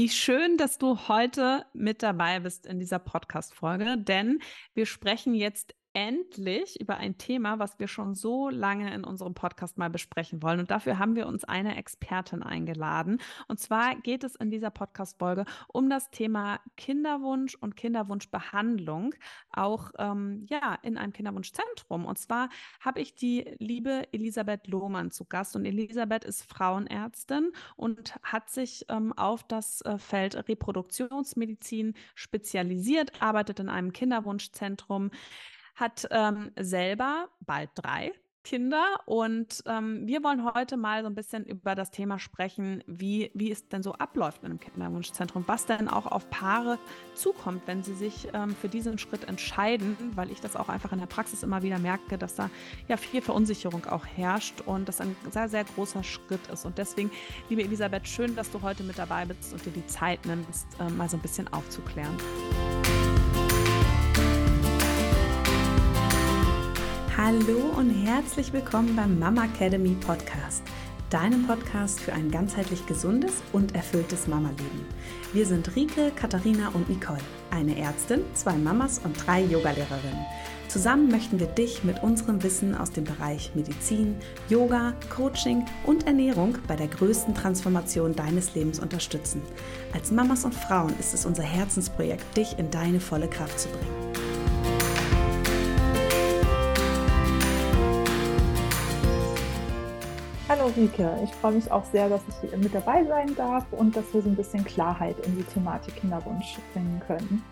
Wie schön, dass du heute mit dabei bist in dieser Podcast-Folge, denn wir sprechen jetzt endlich über ein Thema, was wir schon so lange in unserem Podcast mal besprechen wollen. Und dafür haben wir uns eine Expertin eingeladen. Und zwar geht es in dieser Podcast-Folge um das Thema Kinderwunsch und Kinderwunschbehandlung, auch ähm, ja, in einem Kinderwunschzentrum. Und zwar habe ich die liebe Elisabeth Lohmann zu Gast. Und Elisabeth ist Frauenärztin und hat sich ähm, auf das äh, Feld Reproduktionsmedizin spezialisiert, arbeitet in einem Kinderwunschzentrum hat ähm, selber bald drei Kinder und ähm, wir wollen heute mal so ein bisschen über das Thema sprechen, wie, wie es denn so abläuft in einem Kinderwunschzentrum, was denn auch auf Paare zukommt, wenn sie sich ähm, für diesen Schritt entscheiden, weil ich das auch einfach in der Praxis immer wieder merke, dass da ja viel Verunsicherung auch herrscht und das ein sehr, sehr großer Schritt ist. Und deswegen, liebe Elisabeth, schön, dass du heute mit dabei bist und dir die Zeit nimmst, äh, mal so ein bisschen aufzuklären. Hallo und herzlich willkommen beim Mama Academy Podcast, deinem Podcast für ein ganzheitlich gesundes und erfülltes Mama-Leben. Wir sind Rike, Katharina und Nicole, eine Ärztin, zwei Mamas und drei Yogalehrerinnen. Zusammen möchten wir dich mit unserem Wissen aus dem Bereich Medizin, Yoga, Coaching und Ernährung bei der größten Transformation deines Lebens unterstützen. Als Mamas und Frauen ist es unser Herzensprojekt, dich in deine volle Kraft zu bringen. Hallo Rike, ich freue mich auch sehr, dass ich mit dabei sein darf und dass wir so ein bisschen Klarheit in die Thematik Kinderwunsch bringen können.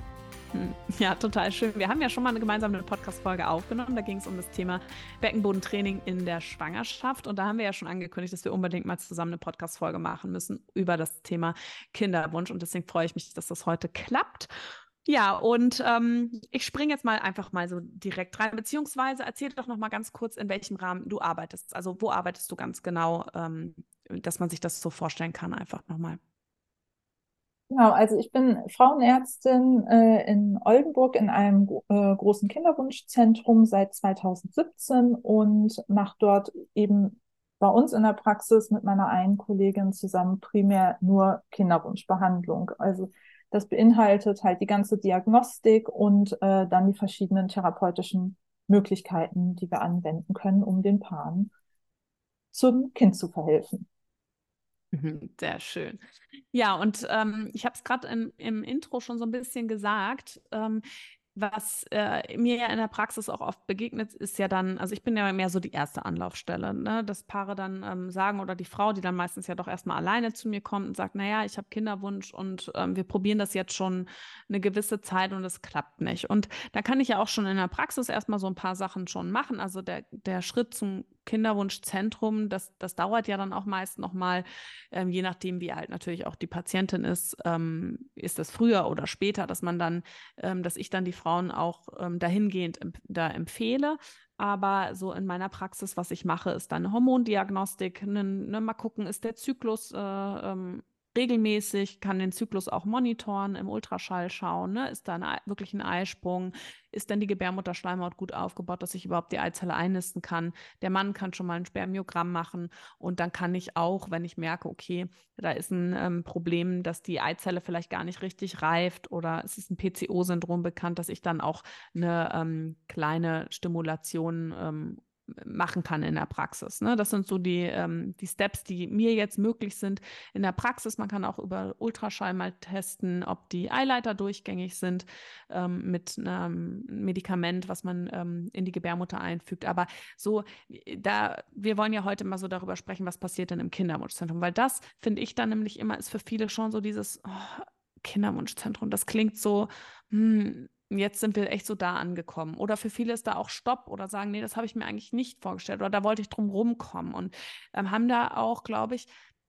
Hm, ja, total schön. Wir haben ja schon mal eine gemeinsame Podcast-Folge aufgenommen. Da ging es um das Thema Beckenbodentraining in der Schwangerschaft. Und da haben wir ja schon angekündigt, dass wir unbedingt mal zusammen eine Podcast-Folge machen müssen über das Thema Kinderwunsch. Und deswegen freue ich mich, dass das heute klappt. Ja, und ähm, ich springe jetzt mal einfach mal so direkt rein, beziehungsweise erzähl doch noch mal ganz kurz, in welchem Rahmen du arbeitest. Also wo arbeitest du ganz genau, ähm, dass man sich das so vorstellen kann, einfach nochmal. Genau, also ich bin Frauenärztin äh, in Oldenburg in einem äh, großen Kinderwunschzentrum seit 2017 und mache dort eben bei uns in der Praxis mit meiner einen Kollegin zusammen primär nur Kinderwunschbehandlung. Also das beinhaltet halt die ganze Diagnostik und äh, dann die verschiedenen therapeutischen Möglichkeiten, die wir anwenden können, um den Paaren zum Kind zu verhelfen. Mhm, sehr schön. Ja, und ähm, ich habe es gerade im Intro schon so ein bisschen gesagt. Ähm, was äh, mir ja in der Praxis auch oft begegnet, ist ja dann, also ich bin ja mehr so die erste Anlaufstelle, ne? dass Paare dann ähm, sagen oder die Frau, die dann meistens ja doch erstmal alleine zu mir kommt und sagt, naja, ich habe Kinderwunsch und ähm, wir probieren das jetzt schon eine gewisse Zeit und es klappt nicht. Und da kann ich ja auch schon in der Praxis erstmal so ein paar Sachen schon machen. Also der, der Schritt zum Kinderwunschzentrum, das, das dauert ja dann auch meist nochmal, ähm, je nachdem, wie alt natürlich auch die Patientin ist, ähm, ist das früher oder später, dass man dann, ähm, dass ich dann die Frauen auch ähm, dahingehend da empfehle. Aber so in meiner Praxis, was ich mache, ist dann eine Hormondiagnostik, ne, ne, mal gucken, ist der Zyklus äh, ähm, regelmäßig, kann den Zyklus auch monitoren, im Ultraschall schauen, ne? ist da eine, wirklich ein Eisprung, ist denn die Gebärmutterschleimhaut gut aufgebaut, dass ich überhaupt die Eizelle einnisten kann. Der Mann kann schon mal ein Spermiogramm machen und dann kann ich auch, wenn ich merke, okay, da ist ein ähm, Problem, dass die Eizelle vielleicht gar nicht richtig reift oder es ist ein PCO-Syndrom bekannt, dass ich dann auch eine ähm, kleine Stimulation ähm, machen kann in der Praxis. Ne? Das sind so die, ähm, die Steps, die mir jetzt möglich sind in der Praxis. Man kann auch über Ultraschall mal testen, ob die Eileiter durchgängig sind ähm, mit einem Medikament, was man ähm, in die Gebärmutter einfügt. Aber so, da, wir wollen ja heute mal so darüber sprechen, was passiert denn im Kinderwunschzentrum, weil das finde ich dann nämlich immer ist für viele schon so dieses oh, Kinderwunschzentrum. Das klingt so, hm, jetzt sind wir echt so da angekommen. Oder für viele ist da auch Stopp oder sagen, nee, das habe ich mir eigentlich nicht vorgestellt oder da wollte ich drum rumkommen und ähm, haben da auch, glaube ich,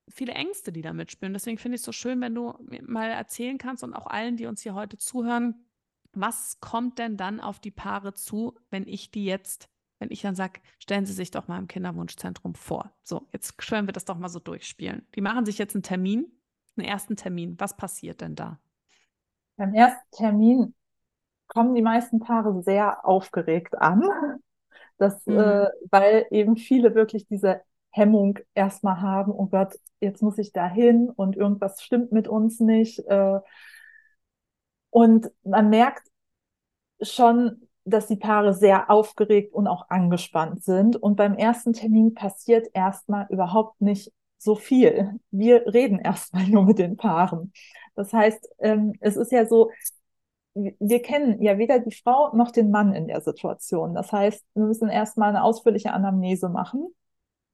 viele Ängste, die da mitspielen. Deswegen finde ich es so schön, wenn du mal erzählen kannst und auch allen, die uns hier heute zuhören, was kommt denn dann auf die Paare zu, wenn ich die jetzt, wenn ich dann sage, stellen Sie sich doch mal im Kinderwunschzentrum vor. So, jetzt können wir das doch mal so durchspielen. Die machen sich jetzt einen Termin, einen ersten Termin. Was passiert denn da? Beim ersten Termin kommen die meisten Paare sehr aufgeregt an. Das, mhm. äh, weil eben viele wirklich diese Hemmung erstmal haben, oh Gott, jetzt muss ich da hin und irgendwas stimmt mit uns nicht. Äh. Und man merkt schon, dass die Paare sehr aufgeregt und auch angespannt sind. Und beim ersten Termin passiert erstmal überhaupt nicht so viel. Wir reden erstmal nur mit den Paaren. Das heißt, ähm, es ist ja so, wir kennen ja weder die Frau noch den Mann in der Situation. Das heißt, wir müssen erstmal eine ausführliche Anamnese machen,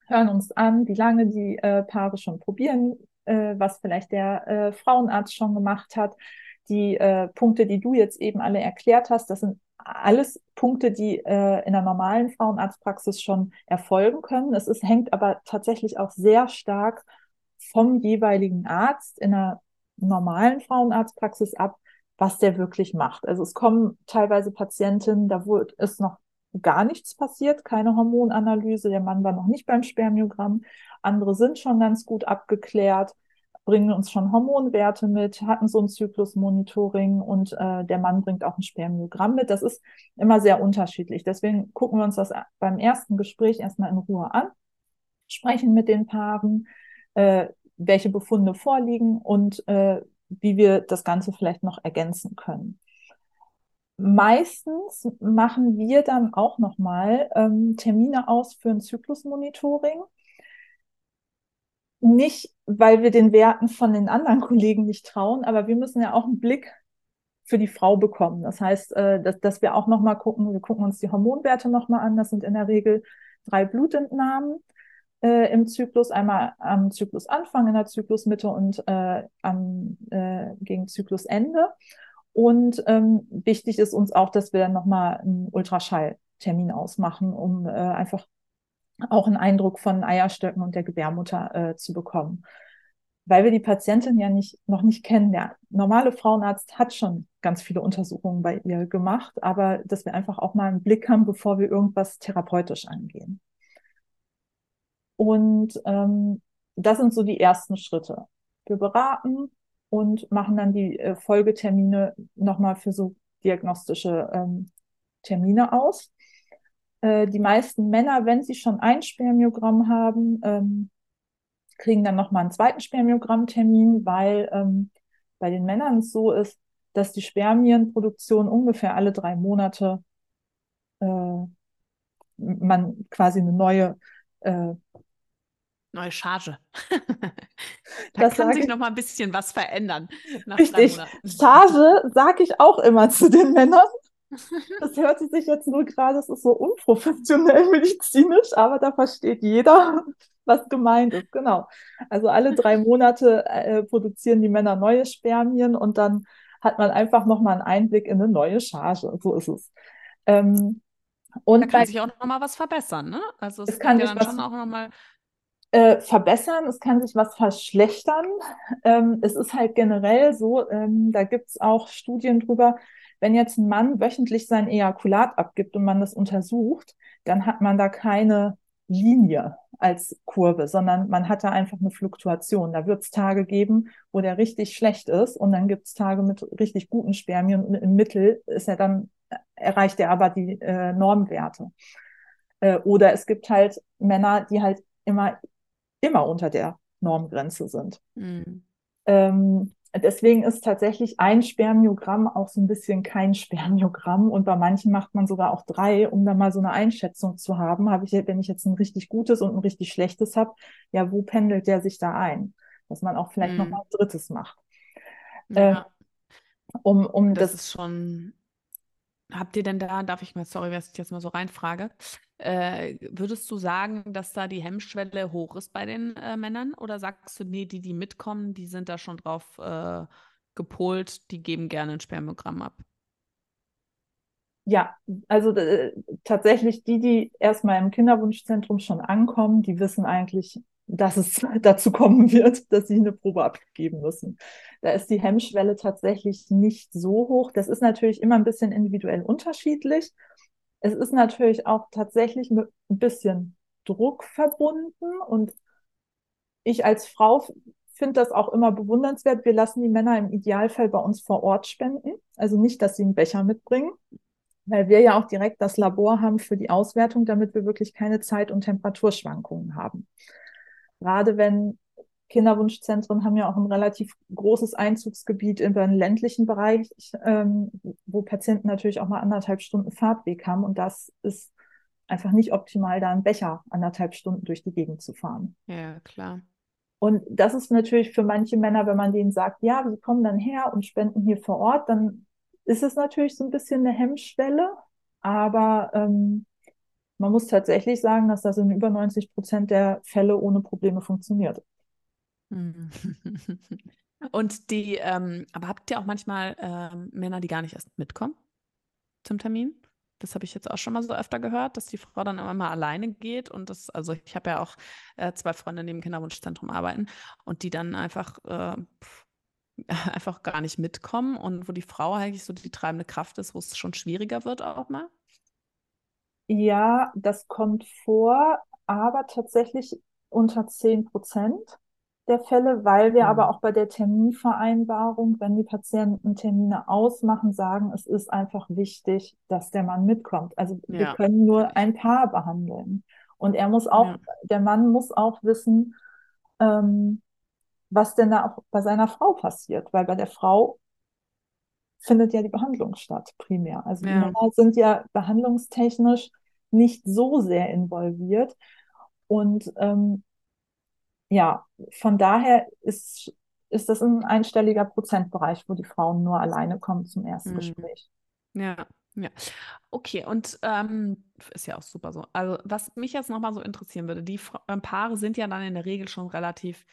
hören uns an, wie lange die äh, Paare schon probieren, äh, was vielleicht der äh, Frauenarzt schon gemacht hat. Die äh, Punkte, die du jetzt eben alle erklärt hast, das sind alles Punkte, die äh, in der normalen Frauenarztpraxis schon erfolgen können. Es ist, hängt aber tatsächlich auch sehr stark vom jeweiligen Arzt in der normalen Frauenarztpraxis ab, was der wirklich macht. Also es kommen teilweise Patientinnen, da ist noch gar nichts passiert, keine Hormonanalyse, der Mann war noch nicht beim Spermiogramm, andere sind schon ganz gut abgeklärt, bringen uns schon Hormonwerte mit, hatten so ein Zyklusmonitoring und äh, der Mann bringt auch ein Spermiogramm mit. Das ist immer sehr unterschiedlich. Deswegen gucken wir uns das beim ersten Gespräch erstmal in Ruhe an, sprechen mit den Paaren, äh, welche Befunde vorliegen und äh, wie wir das Ganze vielleicht noch ergänzen können. Meistens machen wir dann auch nochmal ähm, Termine aus für ein Zyklusmonitoring. Nicht, weil wir den Werten von den anderen Kollegen nicht trauen, aber wir müssen ja auch einen Blick für die Frau bekommen. Das heißt, äh, dass, dass wir auch nochmal gucken, wir gucken uns die Hormonwerte nochmal an. Das sind in der Regel drei Blutentnahmen äh, im Zyklus, einmal am Zyklusanfang, in der Zyklusmitte und äh, am, äh, gegen Zyklusende. Und ähm, wichtig ist uns auch, dass wir dann nochmal einen Ultraschalltermin ausmachen, um äh, einfach auch einen Eindruck von Eierstöcken und der Gebärmutter äh, zu bekommen. Weil wir die Patientin ja nicht, noch nicht kennen. Der normale Frauenarzt hat schon ganz viele Untersuchungen bei ihr gemacht, aber dass wir einfach auch mal einen Blick haben, bevor wir irgendwas therapeutisch angehen. Und ähm, das sind so die ersten Schritte. Wir beraten und machen dann die äh, Folgetermine nochmal für so diagnostische ähm, Termine aus. Äh, die meisten Männer, wenn sie schon ein Spermiogramm haben, ähm, kriegen dann nochmal einen zweiten Spermiogrammtermin, weil ähm, bei den Männern es so ist, dass die Spermienproduktion ungefähr alle drei Monate äh, man quasi eine neue äh, neue Charge. da das kann sich noch mal ein bisschen was verändern. Richtig. Charge sage ich auch immer zu den Männern. Das hört sich jetzt nur gerade, es ist so unprofessionell medizinisch, aber da versteht jeder, was gemeint ist. Genau. Also alle drei Monate äh, produzieren die Männer neue Spermien und dann hat man einfach nochmal einen Einblick in eine neue Charge. So ist es. Ähm, und da kann bei, sich auch noch mal was verbessern, ne? Also es, es kann ja dann schon auch noch mal äh, verbessern, es kann sich was verschlechtern. Ähm, es ist halt generell so, ähm, da gibt es auch Studien drüber, wenn jetzt ein Mann wöchentlich sein Ejakulat abgibt und man das untersucht, dann hat man da keine Linie als Kurve, sondern man hat da einfach eine Fluktuation. Da wird es Tage geben, wo der richtig schlecht ist und dann gibt es Tage mit richtig guten Spermien und im Mittel ist er dann, erreicht er aber die äh, Normwerte. Äh, oder es gibt halt Männer, die halt immer immer unter der Normgrenze sind. Mhm. Ähm, deswegen ist tatsächlich ein Spermiogramm auch so ein bisschen kein Spermiogramm und bei manchen macht man sogar auch drei, um da mal so eine Einschätzung zu haben. Habe ich, wenn ich jetzt ein richtig gutes und ein richtig schlechtes habe, ja, wo pendelt der sich da ein? Dass man auch vielleicht mhm. noch mal ein drittes macht. Ja. Äh, um, um das, das ist schon Habt ihr denn da, darf ich mal, sorry, dass ich jetzt mal so reinfrage, äh, würdest du sagen, dass da die Hemmschwelle hoch ist bei den äh, Männern? Oder sagst du, nee, die, die mitkommen, die sind da schon drauf äh, gepolt, die geben gerne ein Spermiogramm ab? Ja, also äh, tatsächlich die, die erstmal im Kinderwunschzentrum schon ankommen, die wissen eigentlich, dass es dazu kommen wird, dass sie eine Probe abgeben müssen. Da ist die Hemmschwelle tatsächlich nicht so hoch. Das ist natürlich immer ein bisschen individuell unterschiedlich. Es ist natürlich auch tatsächlich mit ein bisschen Druck verbunden und ich als Frau finde das auch immer bewundernswert. Wir lassen die Männer im Idealfall bei uns vor Ort spenden. Also nicht, dass sie einen Becher mitbringen, weil wir ja auch direkt das Labor haben für die Auswertung, damit wir wirklich keine Zeit- und Temperaturschwankungen haben. gerade wenn Kinderwunschzentren haben ja auch ein relativ großes Einzugsgebiet über den ländlichen Bereich, ähm, wo Patienten natürlich auch mal anderthalb Stunden Fahrtweg haben. Und das ist einfach nicht optimal, da einen Becher anderthalb Stunden durch die Gegend zu fahren. Ja, klar. Und das ist natürlich für manche Männer, wenn man denen sagt, ja, sie kommen dann her und spenden hier vor Ort, dann ist es natürlich so ein bisschen eine Hemmschwelle. Aber ähm, man muss tatsächlich sagen, dass das in über 90 Prozent der Fälle ohne Probleme funktioniert. Und die, ähm, aber habt ihr auch manchmal ähm, Männer, die gar nicht erst mitkommen zum Termin? Das habe ich jetzt auch schon mal so öfter gehört, dass die Frau dann immer mal alleine geht und das, also ich habe ja auch äh, zwei Freunde, die im Kinderwunschzentrum arbeiten und die dann einfach, äh, einfach gar nicht mitkommen und wo die Frau eigentlich so die treibende Kraft ist, wo es schon schwieriger wird auch mal. Ja, das kommt vor, aber tatsächlich unter 10 Prozent der Fälle, weil wir mhm. aber auch bei der Terminvereinbarung, wenn die Patienten Termine ausmachen, sagen, es ist einfach wichtig, dass der Mann mitkommt. Also ja. wir können nur ein Paar behandeln. Und er muss auch, ja. der Mann muss auch wissen, ähm, was denn da auch bei seiner Frau passiert, weil bei der Frau findet ja die Behandlung statt, primär. Also ja. die Männer sind ja behandlungstechnisch nicht so sehr involviert. Und ähm, ja, von daher ist, ist das ein einstelliger Prozentbereich, wo die Frauen nur alleine kommen zum ersten mhm. Gespräch. Ja, ja. Okay, und ähm, ist ja auch super so. Also, was mich jetzt nochmal so interessieren würde, die äh, Paare sind ja dann in der Regel schon relativ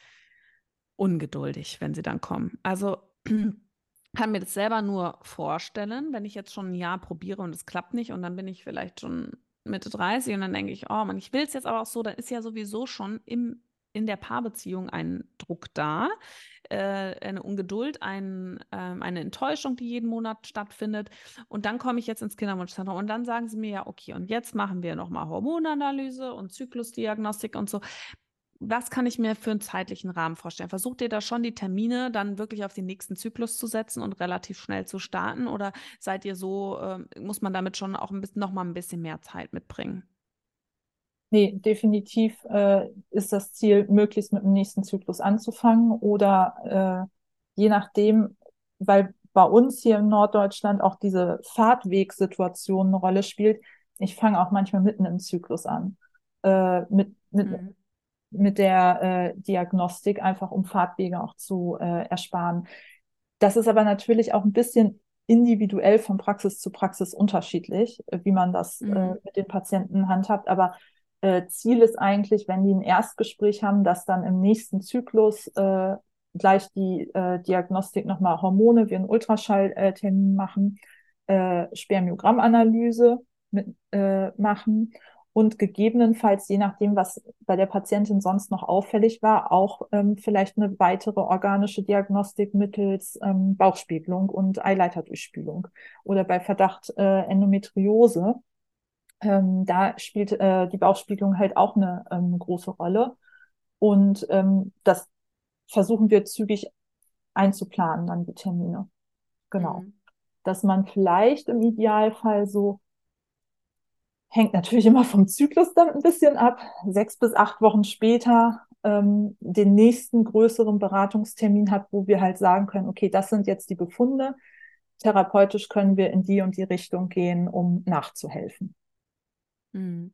ungeduldig, wenn sie dann kommen. Also, kann mir das selber nur vorstellen, wenn ich jetzt schon ein Jahr probiere und es klappt nicht und dann bin ich vielleicht schon Mitte 30 und dann denke ich, oh man, ich will es jetzt aber auch so, dann ist ja sowieso schon im in der Paarbeziehung ein Druck da, äh, eine Ungeduld, ein, äh, eine Enttäuschung, die jeden Monat stattfindet. Und dann komme ich jetzt ins Kinderwunschzentrum und dann sagen sie mir ja, okay, und jetzt machen wir nochmal Hormonanalyse und Zyklusdiagnostik und so. Was kann ich mir für einen zeitlichen Rahmen vorstellen? Versucht ihr da schon die Termine dann wirklich auf den nächsten Zyklus zu setzen und relativ schnell zu starten? Oder seid ihr so, äh, muss man damit schon auch ein bisschen, noch mal ein bisschen mehr Zeit mitbringen? Nee, definitiv äh, ist das Ziel, möglichst mit dem nächsten Zyklus anzufangen oder äh, je nachdem, weil bei uns hier in Norddeutschland auch diese Fahrtwegsituation eine Rolle spielt. Ich fange auch manchmal mitten im Zyklus an, äh, mit, mit, mhm. mit der äh, Diagnostik, einfach um Fahrtwege auch zu äh, ersparen. Das ist aber natürlich auch ein bisschen individuell von Praxis zu Praxis unterschiedlich, wie man das äh, mhm. mit den Patienten handhabt. Aber äh, Ziel ist eigentlich, wenn die ein Erstgespräch haben, dass dann im nächsten Zyklus äh, gleich die äh, Diagnostik nochmal Hormone, wir einen Ultraschalltermin machen, äh, Spermiogramanalyse mit, äh, machen und gegebenenfalls, je nachdem, was bei der Patientin sonst noch auffällig war, auch ähm, vielleicht eine weitere organische Diagnostik mittels ähm, Bauchspiegelung und Eileiterdurchspülung oder bei Verdacht äh, Endometriose ähm, da spielt äh, die Bauchspiegelung halt auch eine ähm, große Rolle. Und ähm, das versuchen wir zügig einzuplanen, dann die Termine. Genau. Mhm. Dass man vielleicht im Idealfall so, hängt natürlich immer vom Zyklus dann ein bisschen ab, sechs bis acht Wochen später ähm, den nächsten größeren Beratungstermin hat, wo wir halt sagen können, okay, das sind jetzt die Befunde. Therapeutisch können wir in die und die Richtung gehen, um nachzuhelfen. Mhm.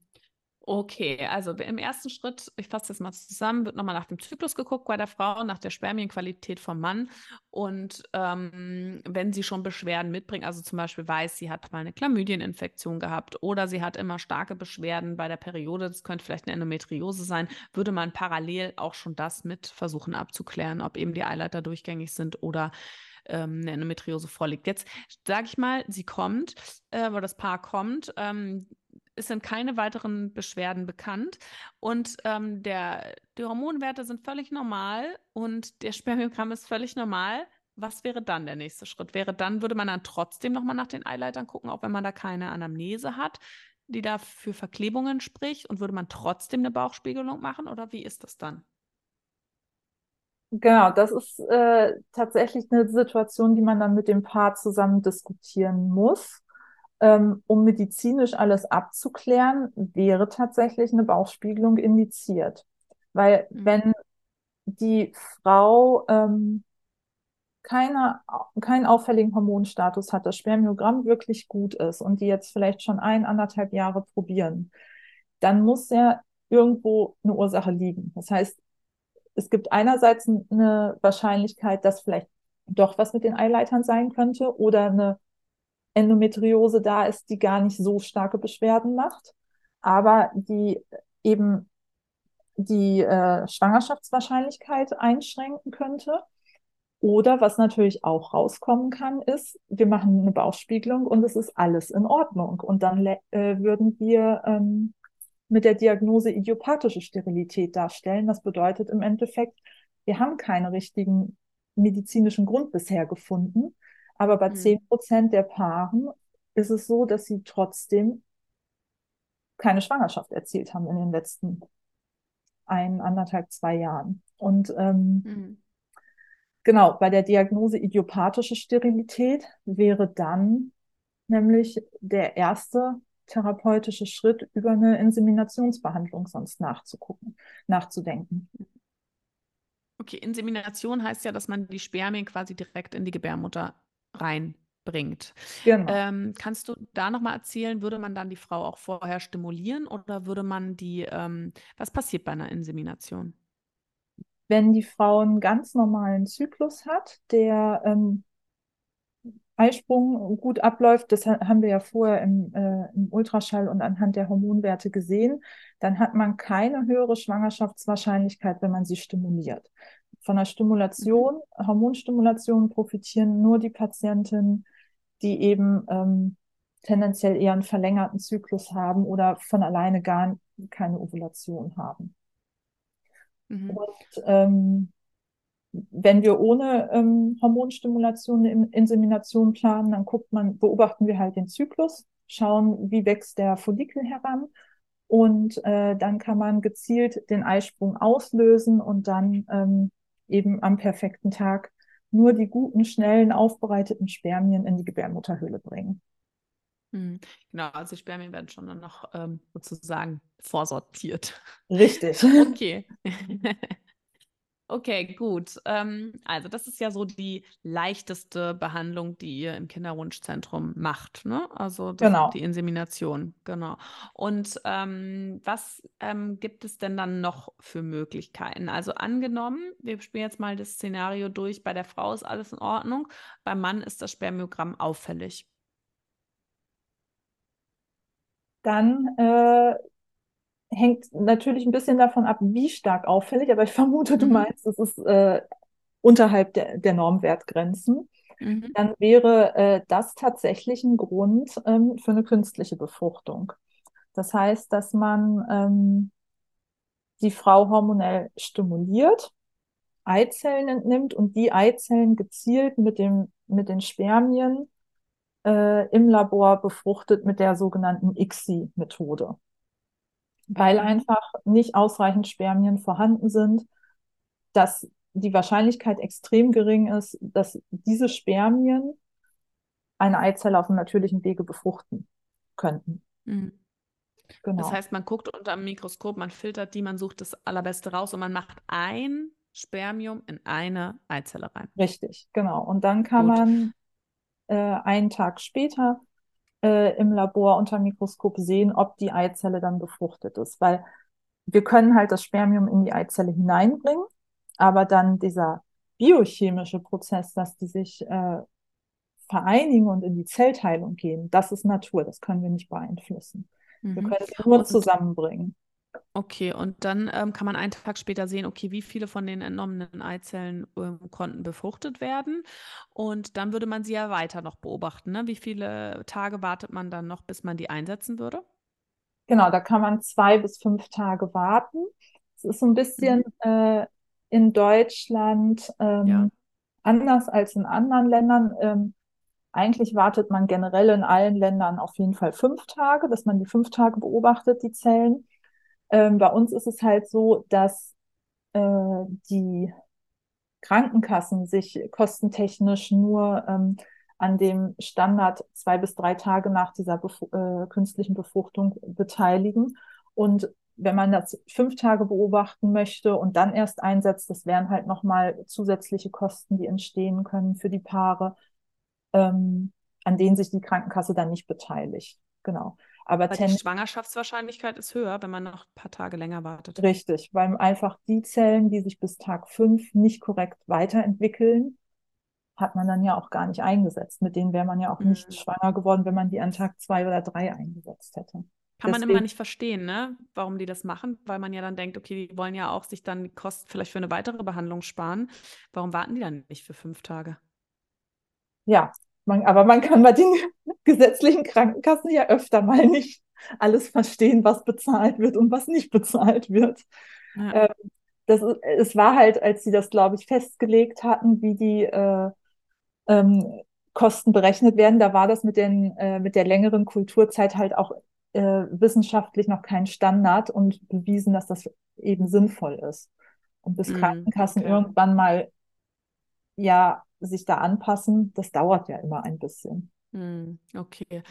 Okay, also im ersten Schritt, ich fasse das mal zusammen, wird nochmal nach dem Zyklus geguckt bei der Frau, nach der Spermienqualität vom Mann. Und ähm, wenn sie schon Beschwerden mitbringt, also zum Beispiel weiß, sie hat mal eine Chlamydieninfektion gehabt oder sie hat immer starke Beschwerden bei der Periode, das könnte vielleicht eine Endometriose sein, würde man parallel auch schon das mit versuchen abzuklären, ob eben die Eileiter durchgängig sind oder ähm, eine Endometriose vorliegt. Jetzt sage ich mal, sie kommt, äh, oder das Paar kommt. Ähm, es sind keine weiteren Beschwerden bekannt und ähm, der, die Hormonwerte sind völlig normal und der Spermiogramm ist völlig normal. Was wäre dann der nächste Schritt? Wäre dann, würde man dann trotzdem nochmal nach den Eileitern gucken, auch wenn man da keine Anamnese hat, die da für Verklebungen spricht und würde man trotzdem eine Bauchspiegelung machen oder wie ist das dann? Genau, das ist äh, tatsächlich eine Situation, die man dann mit dem Paar zusammen diskutieren muss ähm, um medizinisch alles abzuklären, wäre tatsächlich eine Bauchspiegelung indiziert. Weil mhm. wenn die Frau ähm, keine, keinen auffälligen Hormonstatus hat, das Spermiogramm wirklich gut ist und die jetzt vielleicht schon ein, anderthalb Jahre probieren, dann muss ja irgendwo eine Ursache liegen. Das heißt, es gibt einerseits eine Wahrscheinlichkeit, dass vielleicht doch was mit den Eileitern sein könnte oder eine Endometriose da ist, die gar nicht so starke Beschwerden macht, aber die eben die äh, Schwangerschaftswahrscheinlichkeit einschränken könnte. Oder was natürlich auch rauskommen kann, ist, wir machen eine Bauchspiegelung und es ist alles in Ordnung. Und dann äh, würden wir ähm, mit der Diagnose idiopathische Sterilität darstellen. Das bedeutet im Endeffekt, wir haben keinen richtigen medizinischen Grund bisher gefunden. Aber bei zehn mhm. Prozent der Paaren ist es so, dass sie trotzdem keine Schwangerschaft erzielt haben in den letzten ein, anderthalb, zwei Jahren. Und ähm, mhm. genau, bei der Diagnose idiopathische Sterilität wäre dann nämlich der erste therapeutische Schritt, über eine Inseminationsbehandlung sonst nachzugucken, nachzudenken. Okay, Insemination heißt ja, dass man die Spermien quasi direkt in die Gebärmutter reinbringt. Genau. Ähm, kannst du da nochmal erzählen, würde man dann die Frau auch vorher stimulieren oder würde man die, ähm, was passiert bei einer Insemination? Wenn die Frau einen ganz normalen Zyklus hat, der ähm, Eisprung gut abläuft, das haben wir ja vorher im, äh, im, Ultraschall und anhand der Hormonwerte gesehen, dann hat man keine höhere Schwangerschaftswahrscheinlichkeit, wenn man sie stimuliert. Von der Stimulation. Hormonstimulation profitieren nur die Patientinnen, die eben ähm, tendenziell eher einen verlängerten Zyklus haben oder von alleine gar keine Ovulation haben. Mhm. Und ähm, wenn wir ohne ähm, Hormonstimulation eine Insemination planen, dann guckt man, beobachten wir halt den Zyklus, schauen, wie wächst der Follikel heran und äh, dann kann man gezielt den Eisprung auslösen und dann ähm, eben am perfekten Tag nur die guten, schnellen, aufbereiteten Spermien in die Gebärmutterhöhle bringen. Hm, genau, also die Spermien werden schon dann noch ähm, sozusagen vorsortiert. Richtig. Okay. Okay, gut. Ähm, also das ist ja so die leichteste Behandlung, die ihr im Kinderwunschzentrum macht, ne? Also genau. die Insemination, genau. Und ähm, was ähm, gibt es denn dann noch für Möglichkeiten? Also angenommen, wir spielen jetzt mal das Szenario durch, bei der Frau ist alles in Ordnung, beim Mann ist das Spermiogramm auffällig. Dann äh, hängt natürlich ein bisschen davon ab, wie stark auffällig, aber ich vermute, du mhm. meinst, es ist äh, unterhalb der, der Normwertgrenzen. Mhm. Dann wäre äh, das tatsächlich ein Grund ähm, für eine künstliche Befruchtung. Das heißt, dass man ähm, die Frau hormonell stimuliert, Eizellen entnimmt und die Eizellen gezielt mit, dem, mit den Spermien äh, im Labor befruchtet mit der sogenannten ICSI-Methode weil einfach nicht ausreichend Spermien vorhanden sind, dass die Wahrscheinlichkeit extrem gering ist, dass diese Spermien eine Eizelle auf dem natürlichen Wege befruchten könnten. Mhm. Genau. Das heißt, man guckt unter dem Mikroskop, man filtert die, man sucht das Allerbeste raus und man macht ein Spermium in eine Eizelle rein. Richtig, genau. Und dann kann Gut. man äh, einen Tag später äh, im Labor unter Mikroskop sehen, ob die Eizelle dann befruchtet ist. Weil wir können halt das Spermium in die Eizelle hineinbringen, aber dann dieser biochemische Prozess, dass die sich äh, vereinigen und in die Zellteilung gehen, das ist Natur, das können wir nicht beeinflussen. Mhm. Wir können sie nur zusammenbringen. Okay, und dann ähm, kann man einen Tag später sehen, okay, wie viele von den entnommenen Eizellen ähm, konnten befruchtet werden. Und dann würde man sie ja weiter noch beobachten. Ne? Wie viele Tage wartet man dann noch, bis man die einsetzen würde? Genau, da kann man zwei bis fünf Tage warten. Es ist so ein bisschen mhm. äh, in Deutschland ähm, ja. anders als in anderen Ländern. Ähm, eigentlich wartet man generell in allen Ländern auf jeden Fall fünf Tage, dass man die fünf Tage beobachtet, die Zellen. Ähm, bei uns ist es halt so, dass äh, die Krankenkassen sich kostentechnisch nur ähm, an dem Standard zwei bis drei Tage nach dieser Bef äh, künstlichen Befruchtung beteiligen. Und wenn man das fünf Tage beobachten möchte und dann erst einsetzt, das wären halt nochmal zusätzliche Kosten, die entstehen können für die Paare, ähm, an denen sich die Krankenkasse dann nicht beteiligt. Genau. Aber die Schwangerschaftswahrscheinlichkeit ist höher, wenn man noch ein paar Tage länger wartet. Richtig, weil einfach die Zellen, die sich bis Tag fünf nicht korrekt weiterentwickeln, hat man dann ja auch gar nicht eingesetzt. Mit denen wäre man ja auch mhm. nicht schwanger geworden, wenn man die an Tag zwei oder drei eingesetzt hätte. Kann Deswegen, man immer nicht verstehen, ne? warum die das machen, weil man ja dann denkt, okay, die wollen ja auch sich dann die Kosten vielleicht für eine weitere Behandlung sparen. Warum warten die dann nicht für fünf Tage? Ja, man, aber man kann bei den gesetzlichen Krankenkassen ja öfter mal nicht alles verstehen, was bezahlt wird und was nicht bezahlt wird. Ja. Ähm, das, es war halt, als sie das, glaube ich, festgelegt hatten, wie die äh, ähm, Kosten berechnet werden, da war das mit, den, äh, mit der längeren Kulturzeit halt auch äh, wissenschaftlich noch kein Standard und bewiesen, dass das eben sinnvoll ist. Und bis mm, Krankenkassen okay. irgendwann mal ja sich da anpassen, das dauert ja immer ein bisschen. Mm, okay.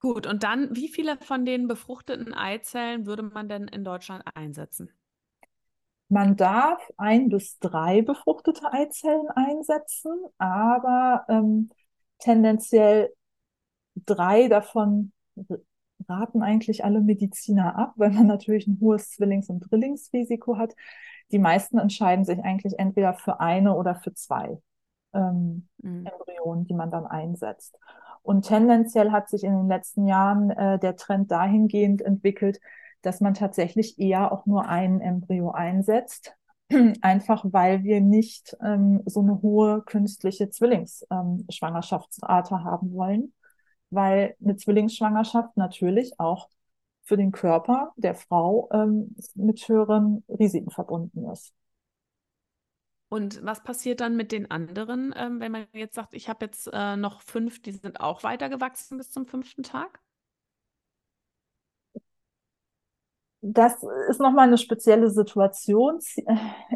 Gut, und dann, wie viele von den befruchteten Eizellen würde man denn in Deutschland einsetzen? Man darf ein bis drei befruchtete Eizellen einsetzen, aber ähm, tendenziell drei davon raten eigentlich alle Mediziner ab, weil man natürlich ein hohes Zwillings- und Drillingsrisiko hat. Die meisten entscheiden sich eigentlich entweder für eine oder für zwei ähm, mhm. Embryonen, die man dann einsetzt. Und tendenziell hat sich in den letzten Jahren äh, der Trend dahingehend entwickelt, dass man tatsächlich eher auch nur einen Embryo einsetzt, einfach weil wir nicht ähm, so eine hohe künstliche Zwillingsschwangerschaftsrate ähm, haben wollen, weil eine Zwillingsschwangerschaft natürlich auch für den Körper der Frau ähm, mit höheren Risiken verbunden ist. Und was passiert dann mit den anderen, ähm, wenn man jetzt sagt, ich habe jetzt äh, noch fünf, die sind auch weitergewachsen bis zum fünften Tag? Das ist nochmal eine spezielle Situation.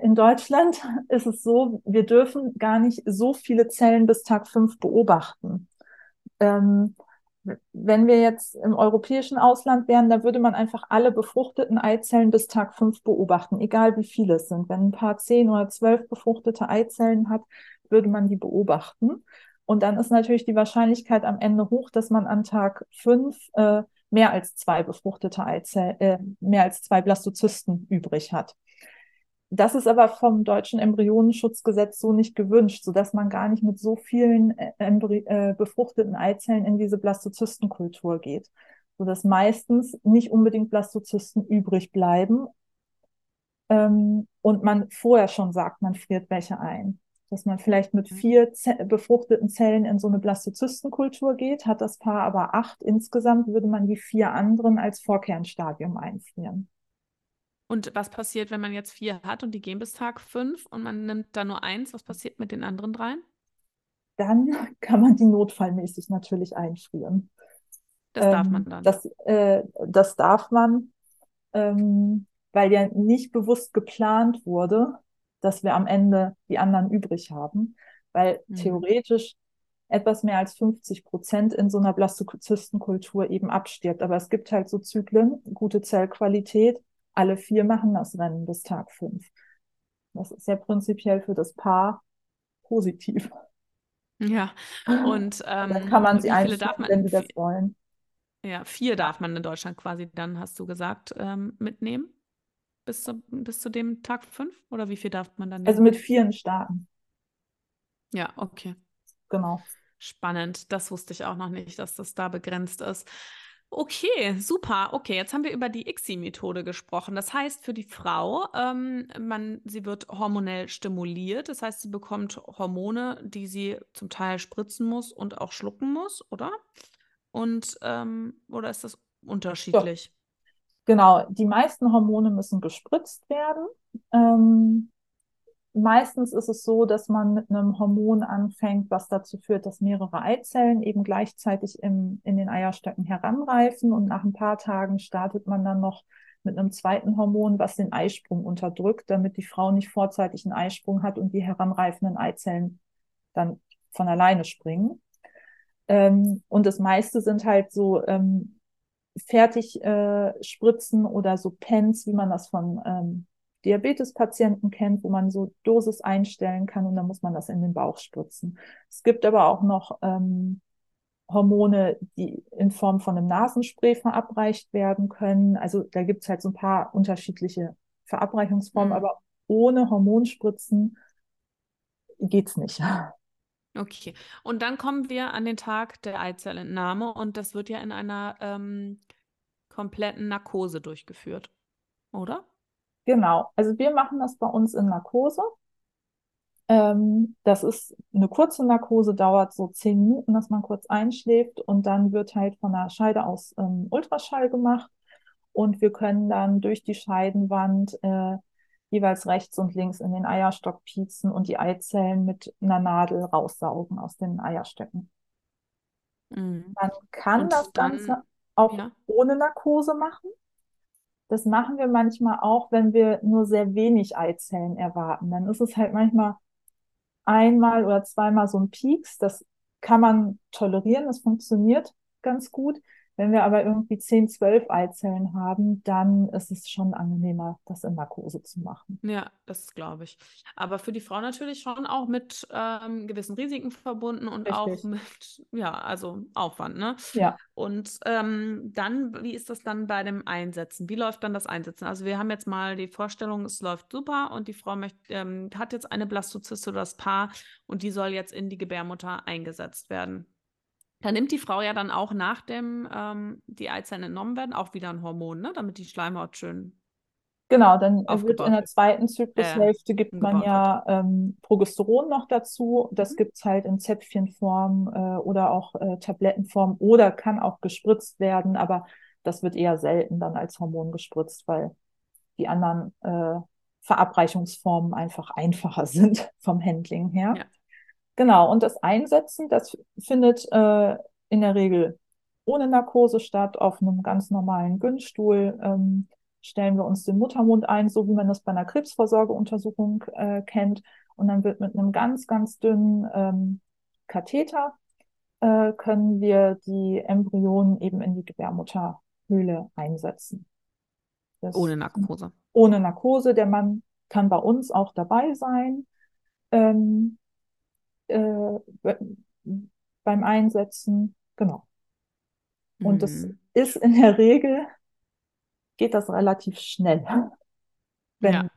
In Deutschland ist es so, wir dürfen gar nicht so viele Zellen bis Tag fünf beobachten. Ähm, wenn wir jetzt im europäischen Ausland wären, da würde man einfach alle befruchteten Eizellen bis Tag fünf beobachten, egal wie viele es sind. Wenn ein Paar zehn oder zwölf befruchtete Eizellen hat, würde man die beobachten. Und dann ist natürlich die Wahrscheinlichkeit am Ende hoch, dass man an Tag fünf äh, mehr als zwei befruchtete Eizellen, äh, mehr als zwei Blastozysten übrig hat. Das ist aber vom deutschen Embryonenschutzgesetz so nicht gewünscht, sodass man gar nicht mit so vielen äh, äh, befruchteten Eizellen in diese Blastozystenkultur geht, sodass meistens nicht unbedingt Blastozysten übrig bleiben ähm, und man vorher schon sagt, man friert welche ein. Dass man vielleicht mit mhm. vier Z befruchteten Zellen in so eine Blastozystenkultur geht, hat das Paar aber acht insgesamt, würde man die vier anderen als Vorkernstadium einfrieren. Und was passiert, wenn man jetzt vier hat und die gehen bis Tag fünf und man nimmt da nur eins? Was passiert mit den anderen dreien? Dann kann man die notfallmäßig natürlich einfrieren. Das ähm, darf man dann. Das, äh, das darf man, ähm, weil ja nicht bewusst geplant wurde, dass wir am Ende die anderen übrig haben. Weil mhm. theoretisch etwas mehr als 50 Prozent in so einer Blastozystenkultur eben abstirbt. Aber es gibt halt so Zyklen, gute Zellqualität, alle vier machen das Rennen bis Tag fünf. Das ist ja prinzipiell für das Paar positiv. Ja, und ähm, dann kann man sie einstellen, wenn sie das wollen. Ja, vier darf man in Deutschland quasi dann, hast du gesagt, ähm, mitnehmen? Bis zu, bis zu dem Tag fünf? Oder wie viel darf man dann also nehmen? Also mit vieren starten. Ja, okay. Genau. Spannend. Das wusste ich auch noch nicht, dass das da begrenzt ist. Okay, super. Okay, jetzt haben wir über die ICSI-Methode gesprochen. Das heißt, für die Frau, ähm, man, sie wird hormonell stimuliert. Das heißt, sie bekommt Hormone, die sie zum Teil spritzen muss und auch schlucken muss, oder? Und ähm, oder ist das unterschiedlich? Ja. Genau, die meisten Hormone müssen gespritzt werden. Ähm, Meistens ist es so, dass man mit einem Hormon anfängt, was dazu führt, dass mehrere Eizellen eben gleichzeitig im, in den Eierstöcken heranreifen und nach ein paar Tagen startet man dann noch mit einem zweiten Hormon, was den Eisprung unterdrückt, damit die Frau nicht vorzeitig einen Eisprung hat und die heranreifenden Eizellen dann von alleine springen. Ähm, und das meiste sind halt so ähm, fertig äh, oder so Pens, wie man das von ähm, Diabetespatienten kennt, wo man so Dosis einstellen kann und dann muss man das in den Bauch spritzen. Es gibt aber auch noch ähm, Hormone, die in Form von einem Nasenspray verabreicht werden können. Also da gibt es halt so ein paar unterschiedliche Verabreichungsformen, mhm. aber ohne Hormonspritzen geht's nicht. Okay. Und dann kommen wir an den Tag der Eizellentnahme und das wird ja in einer ähm, kompletten Narkose durchgeführt, oder? Genau. Also wir machen das bei uns in Narkose. Ähm, das ist eine kurze Narkose, dauert so zehn Minuten, dass man kurz einschläft und dann wird halt von der Scheide aus ähm, Ultraschall gemacht und wir können dann durch die Scheidenwand äh, jeweils rechts und links in den Eierstock piezen und die Eizellen mit einer Nadel raussaugen aus den Eierstöcken. Mhm. Man kann und das dann, Ganze auch ja. ohne Narkose machen. Das machen wir manchmal auch, wenn wir nur sehr wenig Eizellen erwarten. Dann ist es halt manchmal einmal oder zweimal so ein Peaks. Das kann man tolerieren, das funktioniert ganz gut. Wenn wir aber irgendwie 10, 12 Eizellen haben, dann ist es schon angenehmer, das in Narkose zu machen. Ja, das glaube ich. Aber für die Frau natürlich schon auch mit ähm, gewissen Risiken verbunden und Richtig. auch mit, ja, also Aufwand, ne? Ja. Und ähm, dann, wie ist das dann bei dem Einsetzen? Wie läuft dann das Einsetzen? Also wir haben jetzt mal die Vorstellung, es läuft super und die Frau möchte, ähm, hat jetzt eine Blastozyste oder das Paar und die soll jetzt in die Gebärmutter eingesetzt werden. Da nimmt die Frau ja dann auch nachdem ähm, die Eizellen entnommen werden, auch wieder ein Hormon, ne? damit die Schleimhaut schön. Genau, dann wird in der zweiten Zyklushälfte äh, gibt man ja ähm, Progesteron noch dazu. Das mhm. gibt es halt in Zäpfchenform äh, oder auch äh, Tablettenform oder kann auch gespritzt werden, aber das wird eher selten dann als Hormon gespritzt, weil die anderen äh, Verabreichungsformen einfach einfacher sind vom Handling her. Ja. Genau, und das Einsetzen, das findet äh, in der Regel ohne Narkose statt, auf einem ganz normalen Günststuhl. Ähm, stellen wir uns den Muttermund ein, so wie man das bei einer Krebsvorsorgeuntersuchung äh, kennt. Und dann wird mit einem ganz, ganz dünnen ähm, Katheter äh, können wir die Embryonen eben in die Gebärmutterhöhle einsetzen. Das, ohne Narkose. Ohne Narkose. Der Mann kann bei uns auch dabei sein. Ähm, äh, beim Einsetzen. Genau. Und mhm. das ist in der Regel, geht das relativ schnell. Wenn,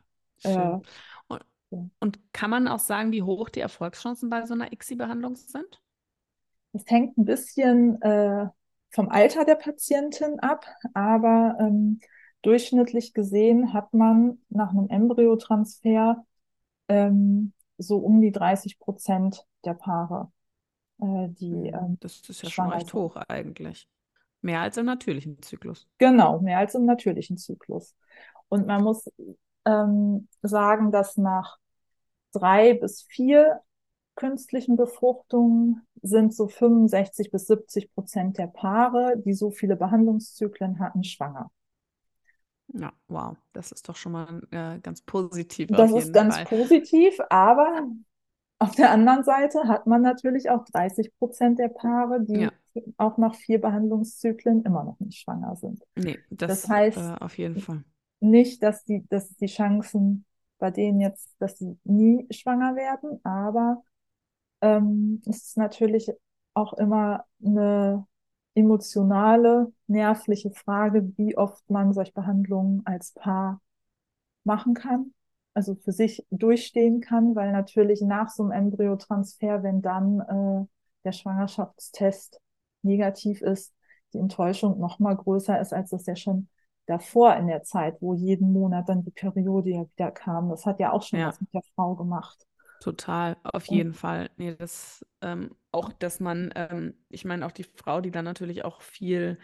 ja, äh, und, und, kann man auch sagen, wie hoch die Erfolgschancen bei so einer ICSI-Behandlung sind? Es hängt ein bisschen äh, vom Alter der Patientin ab, aber ähm, durchschnittlich gesehen hat man nach einem Embryotransfer ähm, so um die 30 Prozent der Paare, äh, die. Mhm. Ähm, das ist ja schon recht hoch eigentlich. Mehr als im natürlichen Zyklus. Genau, mehr als im natürlichen Zyklus. Und man muss ähm, sagen, dass nach drei bis vier künstlichen Befruchtungen sind so 65 bis 70 Prozent der Paare, die so viele Behandlungszyklen hatten, schwanger. Ja, wow, das ist doch schon mal äh, ganz positiv. Das ist ganz Fall. positiv, aber auf der anderen Seite hat man natürlich auch 30 Prozent der Paare, die ja. auch nach vier Behandlungszyklen immer noch nicht schwanger sind. Nee, das, das heißt äh, auf jeden Fall. Nicht, dass die, dass die Chancen bei denen jetzt, dass sie nie schwanger werden, aber ähm, es ist natürlich auch immer eine emotionale, nervliche Frage, wie oft man solche Behandlungen als Paar machen kann, also für sich durchstehen kann, weil natürlich nach so einem Embryotransfer, wenn dann äh, der Schwangerschaftstest negativ ist, die Enttäuschung noch mal größer ist, als das ja schon davor in der Zeit, wo jeden Monat dann die Periode ja wieder kam. Das hat ja auch schon ja. was mit der Frau gemacht. Total, auf jeden Fall. Nee, das ähm, auch, dass man, ähm, ich meine, auch die Frau, die dann natürlich auch viel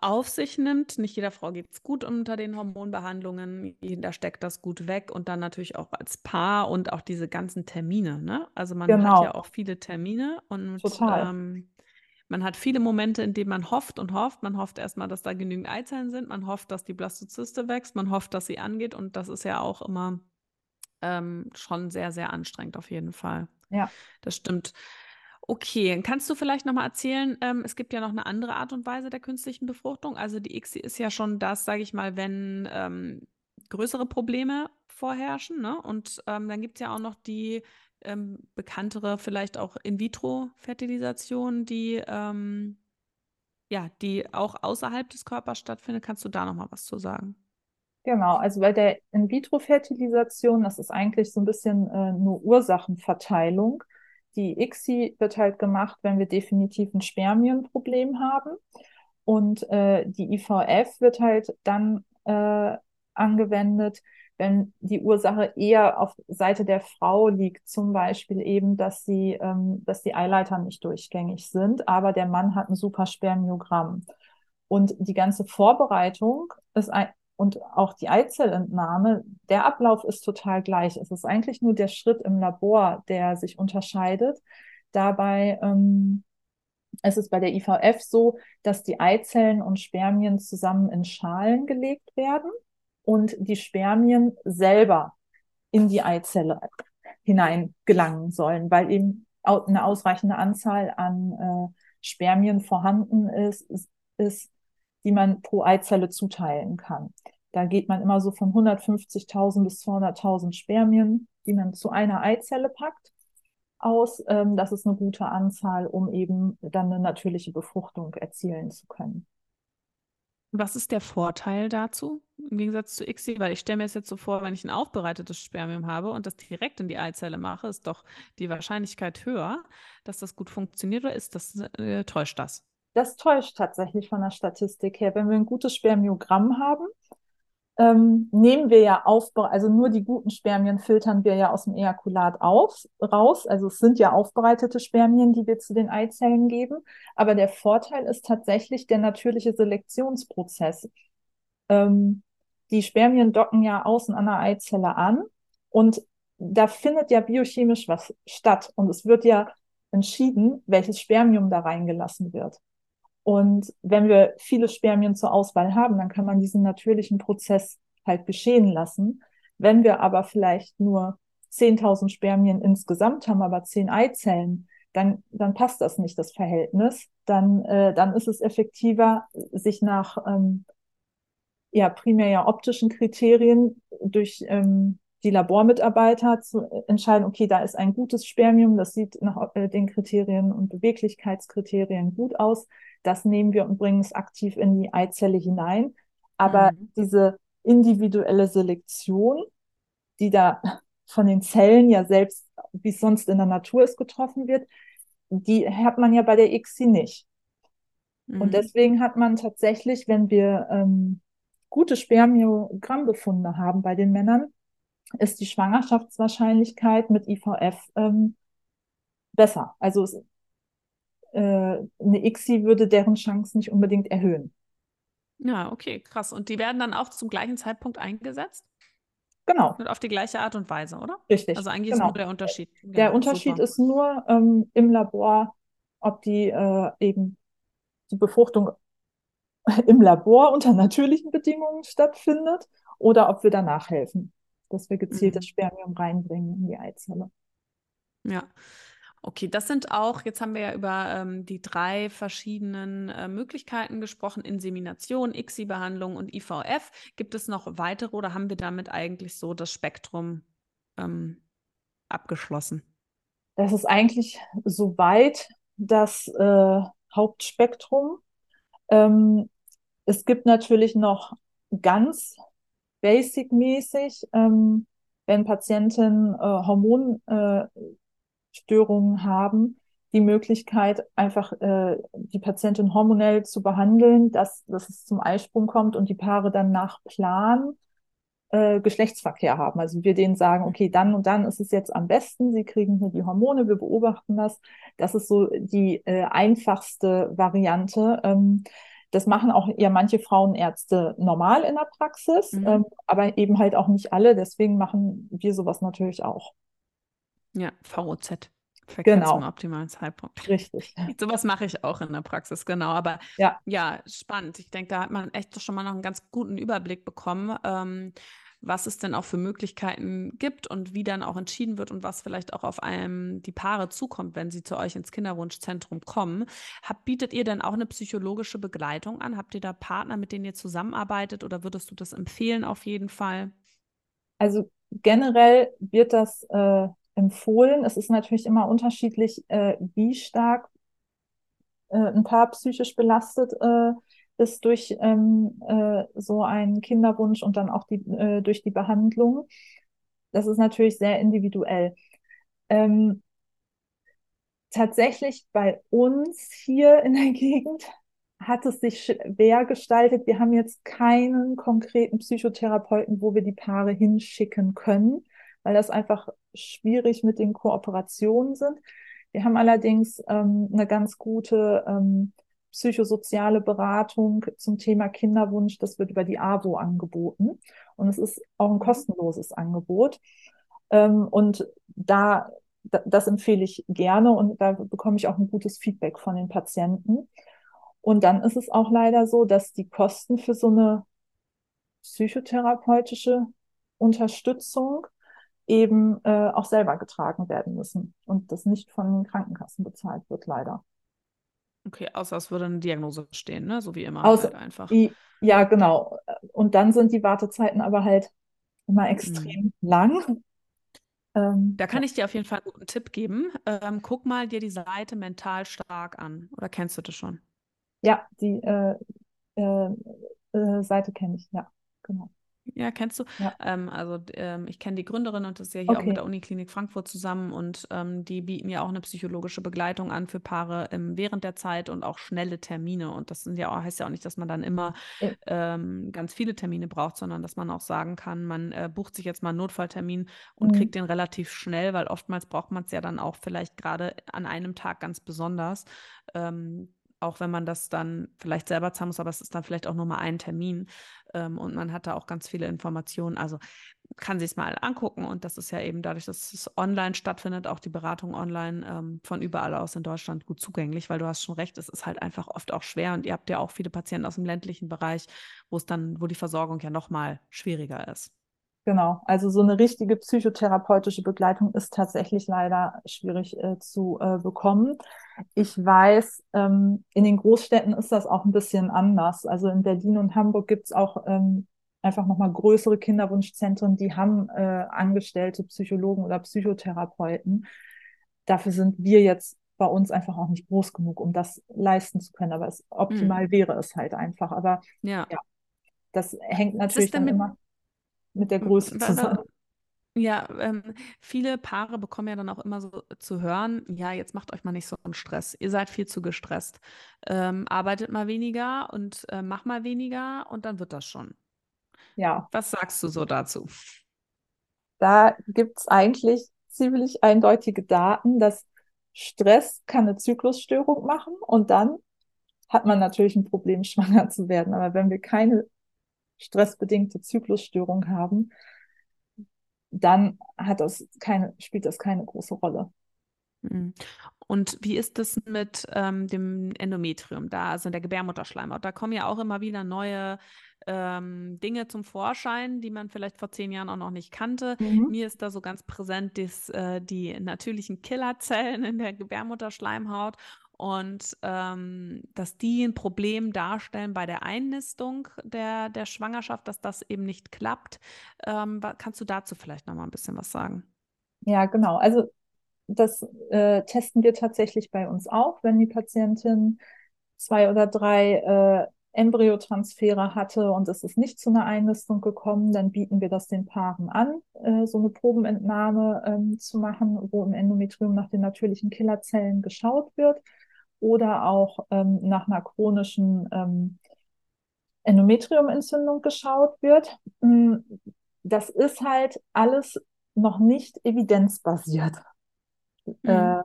auf sich nimmt. Nicht jeder Frau geht es gut unter den Hormonbehandlungen. Jeder steckt das gut weg und dann natürlich auch als Paar und auch diese ganzen Termine. Ne? Also man genau. hat ja auch viele Termine und ähm, man hat viele Momente, in denen man hofft und hofft. Man hofft erstmal, dass da genügend Eizellen sind. Man hofft, dass die Blastozyste wächst. Man hofft, dass sie angeht. Und das ist ja auch immer ähm, schon sehr, sehr anstrengend auf jeden Fall. Ja. Das stimmt. Okay, kannst du vielleicht nochmal erzählen, ähm, es gibt ja noch eine andere Art und Weise der künstlichen Befruchtung. Also die ICSI ist ja schon das, sage ich mal, wenn ähm, größere Probleme vorherrschen. Ne? Und ähm, dann gibt es ja auch noch die ähm, bekanntere, vielleicht auch In-vitro-Fertilisation, die ähm, ja, die auch außerhalb des Körpers stattfindet. Kannst du da nochmal was zu sagen? Genau, also bei der In-vitro-Fertilisation, das ist eigentlich so ein bisschen äh, nur Ursachenverteilung. Die ICSI wird halt gemacht, wenn wir definitiv ein Spermienproblem haben. Und äh, die IVF wird halt dann äh, angewendet, wenn die Ursache eher auf Seite der Frau liegt, zum Beispiel eben, dass sie, ähm, dass die Eileiter nicht durchgängig sind, aber der Mann hat ein super Spermiogramm. Und die ganze Vorbereitung ist und auch die Eizellentnahme, der Ablauf ist total gleich. Es ist eigentlich nur der Schritt im Labor, der sich unterscheidet. Dabei ähm, es ist bei der IVF so, dass die Eizellen und Spermien zusammen in Schalen gelegt werden und die Spermien selber in die Eizelle hinein gelangen sollen, weil eben eine ausreichende Anzahl an äh, Spermien vorhanden ist, ist, ist, die man pro Eizelle zuteilen kann. Da geht man immer so von 150.000 bis 200.000 Spermien, die man zu einer Eizelle packt, aus. Ähm, das ist eine gute Anzahl, um eben dann eine natürliche Befruchtung erzielen zu können. Was ist der Vorteil dazu im Gegensatz zu ICSI? Weil ich stelle mir es jetzt so vor, wenn ich ein aufbereitetes Spermium habe und das direkt in die Eizelle mache, ist doch die Wahrscheinlichkeit höher, dass das gut funktioniert oder ist das, äh, täuscht das? Das täuscht tatsächlich von der Statistik her. Wenn wir ein gutes Spermiogramm haben, ähm, nehmen wir ja auf, also nur die guten Spermien filtern wir ja aus dem Ejakulat auf, raus. Also es sind ja aufbereitete Spermien, die wir zu den Eizellen geben. Aber der Vorteil ist tatsächlich der natürliche Selektionsprozess. Ähm, die Spermien docken ja außen an der Eizelle an und da findet ja biochemisch was statt und es wird ja entschieden, welches Spermium da reingelassen wird. Und wenn wir viele Spermien zur Auswahl haben, dann kann man diesen natürlichen Prozess halt geschehen lassen. Wenn wir aber vielleicht nur 10.000 Spermien insgesamt haben, aber 10 Eizellen, dann, dann passt das nicht, das Verhältnis. Dann, äh, dann ist es effektiver, sich nach ähm, ja, primär ja optischen Kriterien durch ähm, die Labormitarbeiter zu entscheiden, okay, da ist ein gutes Spermium, das sieht nach äh, den Kriterien und Beweglichkeitskriterien gut aus das nehmen wir und bringen es aktiv in die Eizelle hinein. Aber mhm. diese individuelle Selektion, die da von den Zellen ja selbst, wie es sonst in der Natur ist, getroffen wird, die hat man ja bei der ICSI nicht. Mhm. Und deswegen hat man tatsächlich, wenn wir ähm, gute Spermiogrammbefunde haben bei den Männern, ist die Schwangerschaftswahrscheinlichkeit mit IVF ähm, besser. Also äh, eine ICSI würde deren Chance nicht unbedingt erhöhen. Ja, okay, krass. Und die werden dann auch zum gleichen Zeitpunkt eingesetzt? Genau. Und auf die gleiche Art und Weise, oder? Richtig. Also eigentlich genau. ist nur der Unterschied. Der genau, Unterschied super. ist nur ähm, im Labor, ob die äh, eben die Befruchtung im Labor unter natürlichen Bedingungen stattfindet oder ob wir danach helfen, dass wir gezielt mhm. das Spermium reinbringen in die Eizelle. Ja, Okay, das sind auch, jetzt haben wir ja über ähm, die drei verschiedenen äh, Möglichkeiten gesprochen, Insemination, ICSI-Behandlung und IVF. Gibt es noch weitere oder haben wir damit eigentlich so das Spektrum ähm, abgeschlossen? Das ist eigentlich soweit das äh, Hauptspektrum. Ähm, es gibt natürlich noch ganz basic-mäßig, ähm, wenn Patienten äh, Hormon äh, haben, die Möglichkeit, einfach äh, die Patientin hormonell zu behandeln, dass, dass es zum Eisprung kommt und die Paare dann nach Plan äh, Geschlechtsverkehr haben. Also wir denen sagen, okay, dann und dann ist es jetzt am besten, sie kriegen hier die Hormone, wir beobachten das. Das ist so die äh, einfachste Variante. Ähm, das machen auch ja manche Frauenärzte normal in der Praxis, mhm. ähm, aber eben halt auch nicht alle. Deswegen machen wir sowas natürlich auch. Ja, VOZ. Verkehr genau. zum optimalen Zeitpunkt. Richtig. Sowas mache ich auch in der Praxis, genau. Aber ja, ja spannend. Ich denke, da hat man echt schon mal noch einen ganz guten Überblick bekommen. Ähm, was es denn auch für Möglichkeiten gibt und wie dann auch entschieden wird und was vielleicht auch auf einem die Paare zukommt, wenn sie zu euch ins Kinderwunschzentrum kommen. Hab, bietet ihr denn auch eine psychologische Begleitung an? Habt ihr da Partner, mit denen ihr zusammenarbeitet oder würdest du das empfehlen auf jeden Fall? Also generell wird das äh, empfohlen. Es ist natürlich immer unterschiedlich, äh, wie stark äh, ein Paar psychisch belastet äh, ist durch ähm, äh, so einen Kinderwunsch und dann auch die, äh, durch die Behandlung. Das ist natürlich sehr individuell. Ähm, tatsächlich bei uns hier in der Gegend hat es sich schwer gestaltet. Wir haben jetzt keinen konkreten Psychotherapeuten, wo wir die Paare hinschicken können, weil das einfach schwierig mit den Kooperationen sind. Wir haben allerdings ähm, eine ganz gute ähm, psychosoziale Beratung zum Thema Kinderwunsch. Das wird über die AWO angeboten und es ist auch ein kostenloses Angebot. Ähm, und da, das empfehle ich gerne und da bekomme ich auch ein gutes Feedback von den Patienten. Und dann ist es auch leider so, dass die Kosten für so eine psychotherapeutische Unterstützung eben äh, auch selber getragen werden müssen und das nicht von den Krankenkassen bezahlt wird, leider. Okay, außer es würde eine Diagnose stehen, ne? So wie immer außer, halt einfach. Ja, genau. Und dann sind die Wartezeiten aber halt immer extrem mhm. lang. Ähm, da kann ja. ich dir auf jeden Fall einen guten Tipp geben. Ähm, guck mal dir die Seite mental stark an. Oder kennst du das schon? Ja, die äh, äh, äh, Seite kenne ich, ja, genau. Ja, kennst du? Ja. Ähm, also ähm, ich kenne die Gründerin und das ist ja hier okay. auch mit der Uniklinik Frankfurt zusammen und ähm, die bieten ja auch eine psychologische Begleitung an für Paare während der Zeit und auch schnelle Termine. Und das sind ja auch, heißt ja auch nicht, dass man dann immer ja. ganz viele Termine braucht, sondern dass man auch sagen kann, man äh, bucht sich jetzt mal einen Notfalltermin und mhm. kriegt den relativ schnell, weil oftmals braucht man es ja dann auch vielleicht gerade an einem Tag ganz besonders. Auch wenn man das dann vielleicht selber zahlen muss, aber es ist dann vielleicht auch nur mal ein Termin ähm, und man hat da auch ganz viele Informationen. Also kann sich es mal angucken und das ist ja eben dadurch, dass es online stattfindet, auch die Beratung online ähm, von überall aus in Deutschland gut zugänglich, weil du hast schon recht, es ist halt einfach oft auch schwer und ihr habt ja auch viele Patienten aus dem ländlichen Bereich, wo es dann, wo die Versorgung ja noch mal schwieriger ist. Genau, also so eine richtige psychotherapeutische Begleitung ist tatsächlich leider schwierig äh, zu äh, bekommen. Ich weiß, ähm, in den Großstädten ist das auch ein bisschen anders. Also in Berlin und Hamburg gibt's auch ähm, einfach nochmal größere Kinderwunschzentren, die haben äh, angestellte Psychologen oder Psychotherapeuten. Dafür sind wir jetzt bei uns einfach auch nicht groß genug, um das leisten zu können. Aber es, optimal mhm. wäre es halt einfach. Aber ja, ja das hängt natürlich dann immer mit der Größe zusammen. Ja, ähm, viele Paare bekommen ja dann auch immer so zu hören, ja, jetzt macht euch mal nicht so einen Stress. Ihr seid viel zu gestresst. Ähm, arbeitet mal weniger und äh, mach mal weniger und dann wird das schon. Ja. Was sagst du so dazu? Da gibt es eigentlich ziemlich eindeutige Daten, dass Stress kann eine Zyklusstörung machen und dann hat man natürlich ein Problem, schwanger zu werden. Aber wenn wir keine stressbedingte Zyklusstörung haben, dann hat das keine, spielt das keine große Rolle. Mhm. Und wie ist das mit ähm, dem Endometrium, da, also der Gebärmutterschleimhaut? Da kommen ja auch immer wieder neue ähm, Dinge zum Vorschein, die man vielleicht vor zehn Jahren auch noch nicht kannte. Mhm. Mir ist da so ganz präsent des, äh, die natürlichen Killerzellen in der Gebärmutterschleimhaut und ähm, dass die ein Problem darstellen bei der Einnistung der, der Schwangerschaft, dass das eben nicht klappt. Ähm, kannst du dazu vielleicht noch mal ein bisschen was sagen? Ja, genau. Also das äh, testen wir tatsächlich bei uns auch, wenn die Patientin zwei oder drei äh, Embryotransfere hatte und es ist nicht zu einer Einnistung gekommen, dann bieten wir das den Paaren an, äh, so eine Probenentnahme ähm, zu machen, wo im Endometrium nach den natürlichen Killerzellen geschaut wird oder auch ähm, nach einer chronischen ähm, Endometriumentzündung geschaut wird. Mm, das ist halt alles noch nicht evidenzbasiert. Mhm. Äh,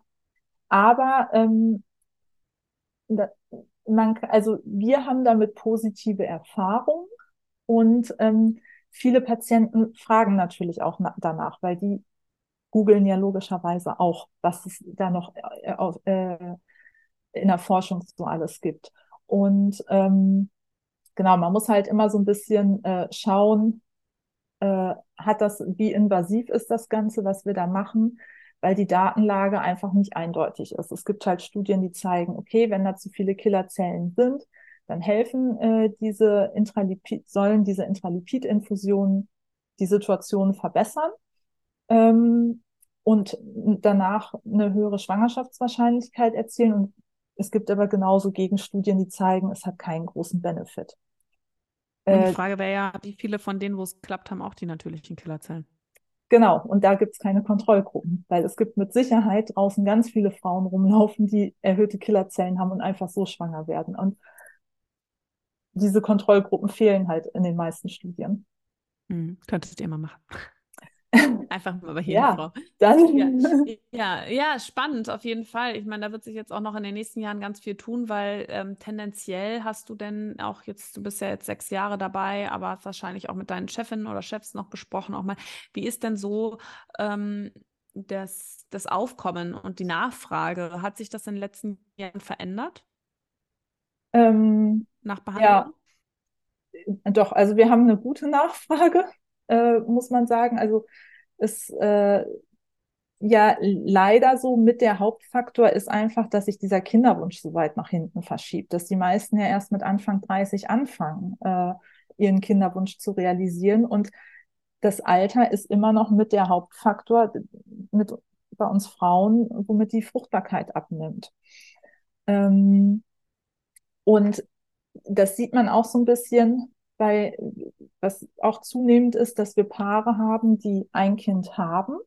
aber ähm, da, man, also wir haben damit positive Erfahrungen und ähm, viele Patienten fragen natürlich auch danach, weil die googeln ja logischerweise auch, was es da noch äh, äh, in der Forschung so alles gibt. Und ähm, genau, man muss halt immer so ein bisschen äh, schauen, äh, hat das, wie invasiv ist das Ganze, was wir da machen, weil die Datenlage einfach nicht eindeutig ist. Es gibt halt Studien, die zeigen, okay, wenn da zu viele Killerzellen sind, dann helfen äh, diese Intralipid, sollen diese Intralipid-Infusionen die Situation verbessern ähm, und danach eine höhere Schwangerschaftswahrscheinlichkeit erzielen. Und es gibt aber genauso Gegenstudien, die zeigen, es hat keinen großen Benefit. Und die äh, Frage wäre ja, wie viele von denen, wo es klappt, haben auch die natürlichen Killerzellen? Genau, und da gibt es keine Kontrollgruppen, weil es gibt mit Sicherheit draußen ganz viele Frauen rumlaufen, die erhöhte Killerzellen haben und einfach so schwanger werden. Und diese Kontrollgruppen fehlen halt in den meisten Studien. Hm, könntest ihr mal machen. Einfach mal bei jeder ja, Frau. Dann. Ja, ja, ja, spannend auf jeden Fall. Ich meine, da wird sich jetzt auch noch in den nächsten Jahren ganz viel tun, weil ähm, tendenziell hast du denn auch jetzt, du bist ja jetzt sechs Jahre dabei, aber hast wahrscheinlich auch mit deinen Chefinnen oder Chefs noch gesprochen, auch mal. Wie ist denn so ähm, das, das Aufkommen und die Nachfrage? Hat sich das in den letzten Jahren verändert? Ähm, Nach Behandlung? Ja, doch, also wir haben eine gute Nachfrage äh, muss man sagen. Also es äh, ja leider so mit der Hauptfaktor ist einfach, dass sich dieser Kinderwunsch so weit nach hinten verschiebt, dass die meisten ja erst mit Anfang 30 anfangen, äh, ihren Kinderwunsch zu realisieren. Und das Alter ist immer noch mit der Hauptfaktor mit bei uns Frauen, womit die Fruchtbarkeit abnimmt. Ähm, und das sieht man auch so ein bisschen weil was auch zunehmend ist, dass wir Paare haben, die ein Kind haben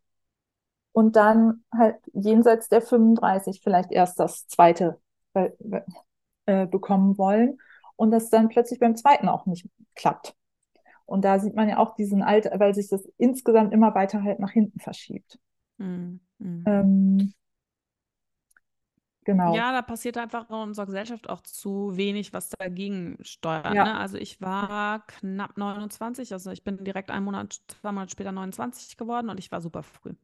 und dann halt jenseits der 35 vielleicht erst das zweite äh, äh, bekommen wollen und das dann plötzlich beim zweiten auch nicht klappt. Und da sieht man ja auch diesen Alter, weil sich das insgesamt immer weiter halt nach hinten verschiebt. Mhm. Ähm, Genau. Ja, da passiert einfach in unserer Gesellschaft auch zu wenig, was dagegen steuert. Ja. Ne? Also ich war knapp 29, also ich bin direkt einen Monat, zwei Monate später 29 geworden und ich war super früh.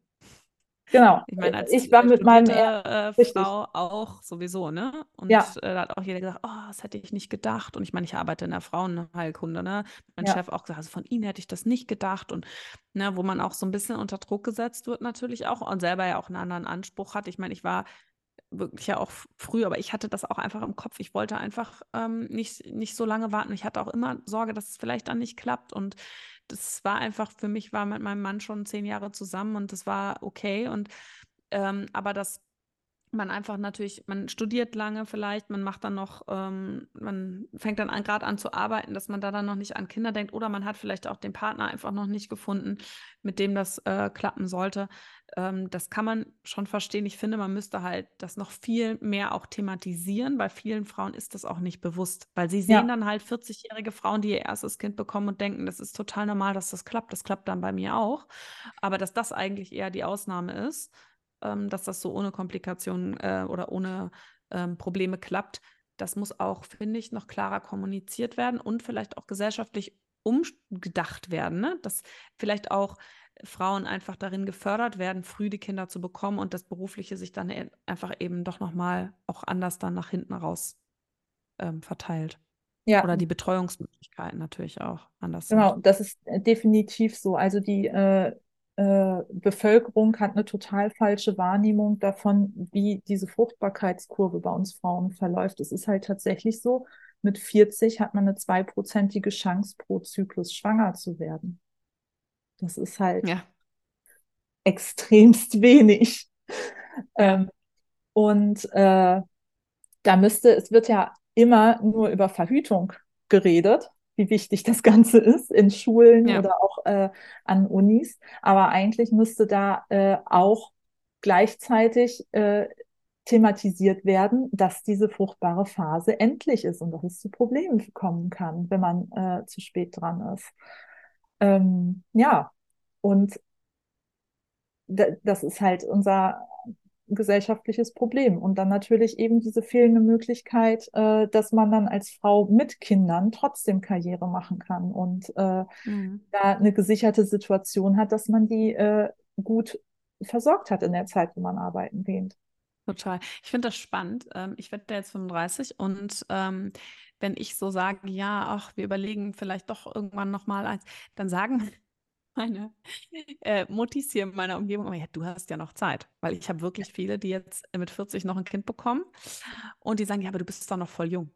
Genau. Ich meine, als ich war mit meinem äh, Frau auch sowieso, ne? Und ja. äh, da hat auch jeder gesagt, oh, das hätte ich nicht gedacht. Und ich meine, ich arbeite in der Frauenheilkunde, ne? Mein ja. Chef auch gesagt, also von Ihnen hätte ich das nicht gedacht. Und ne, wo man auch so ein bisschen unter Druck gesetzt wird, natürlich auch und selber ja auch einen anderen Anspruch hat. Ich meine, ich war wirklich ja auch früh, aber ich hatte das auch einfach im Kopf. Ich wollte einfach ähm, nicht, nicht so lange warten. Ich hatte auch immer Sorge, dass es vielleicht dann nicht klappt. Und das war einfach, für mich war mit meinem Mann schon zehn Jahre zusammen und das war okay. Und ähm, aber das man einfach natürlich, man studiert lange vielleicht, man macht dann noch, ähm, man fängt dann gerade an zu arbeiten, dass man da dann noch nicht an Kinder denkt oder man hat vielleicht auch den Partner einfach noch nicht gefunden, mit dem das äh, klappen sollte. Ähm, das kann man schon verstehen. Ich finde, man müsste halt das noch viel mehr auch thematisieren, weil vielen Frauen ist das auch nicht bewusst, weil sie sehen ja. dann halt 40-jährige Frauen, die ihr erstes Kind bekommen und denken, das ist total normal, dass das klappt. Das klappt dann bei mir auch. Aber dass das eigentlich eher die Ausnahme ist ähm, dass das so ohne Komplikationen äh, oder ohne ähm, Probleme klappt. Das muss auch, finde ich, noch klarer kommuniziert werden und vielleicht auch gesellschaftlich umgedacht werden, ne? dass vielleicht auch Frauen einfach darin gefördert werden, früh die Kinder zu bekommen und das Berufliche sich dann e-, einfach eben doch nochmal auch anders dann nach hinten raus ähm, verteilt. Ja. Oder die Betreuungsmöglichkeiten natürlich auch anders. Genau, sind. das ist definitiv so. Also die äh, äh, Bevölkerung hat eine total falsche Wahrnehmung davon, wie diese Fruchtbarkeitskurve bei uns Frauen verläuft. Es ist halt tatsächlich so, mit 40 hat man eine zweiprozentige Chance pro Zyklus schwanger zu werden. Das ist halt ja. extremst wenig. Ähm, und äh, da müsste, es wird ja immer nur über Verhütung geredet wie wichtig das Ganze ist in Schulen ja. oder auch äh, an Unis. Aber eigentlich müsste da äh, auch gleichzeitig äh, thematisiert werden, dass diese fruchtbare Phase endlich ist und dass es zu Problemen kommen kann, wenn man äh, zu spät dran ist. Ähm, ja, und das ist halt unser gesellschaftliches Problem. Und dann natürlich eben diese fehlende Möglichkeit, äh, dass man dann als Frau mit Kindern trotzdem Karriere machen kann und äh, mhm. da eine gesicherte Situation hat, dass man die äh, gut versorgt hat in der Zeit, wo man arbeiten geht. Total. Ich finde das spannend. Ähm, ich werde jetzt 35 und ähm, wenn ich so sage, ja, ach, wir überlegen vielleicht doch irgendwann nochmal eins, dann sagen meine äh, Muttis hier in meiner Umgebung, aber ja, du hast ja noch Zeit, weil ich habe wirklich viele, die jetzt mit 40 noch ein Kind bekommen und die sagen, ja, aber du bist doch noch voll jung.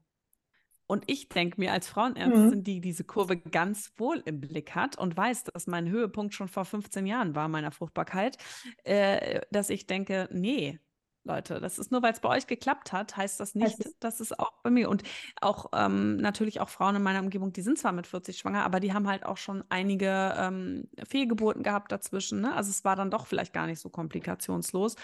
Und ich denke mir als Frauenärztin, mhm. die diese Kurve ganz wohl im Blick hat und weiß, dass mein Höhepunkt schon vor 15 Jahren war meiner Fruchtbarkeit, äh, dass ich denke, nee, Leute. Das ist nur, weil es bei euch geklappt hat, heißt das nicht, heißt dass es auch bei mir und auch ähm, natürlich auch Frauen in meiner Umgebung, die sind zwar mit 40 schwanger, aber die haben halt auch schon einige ähm, Fehlgeburten gehabt dazwischen. Ne? Also es war dann doch vielleicht gar nicht so komplikationslos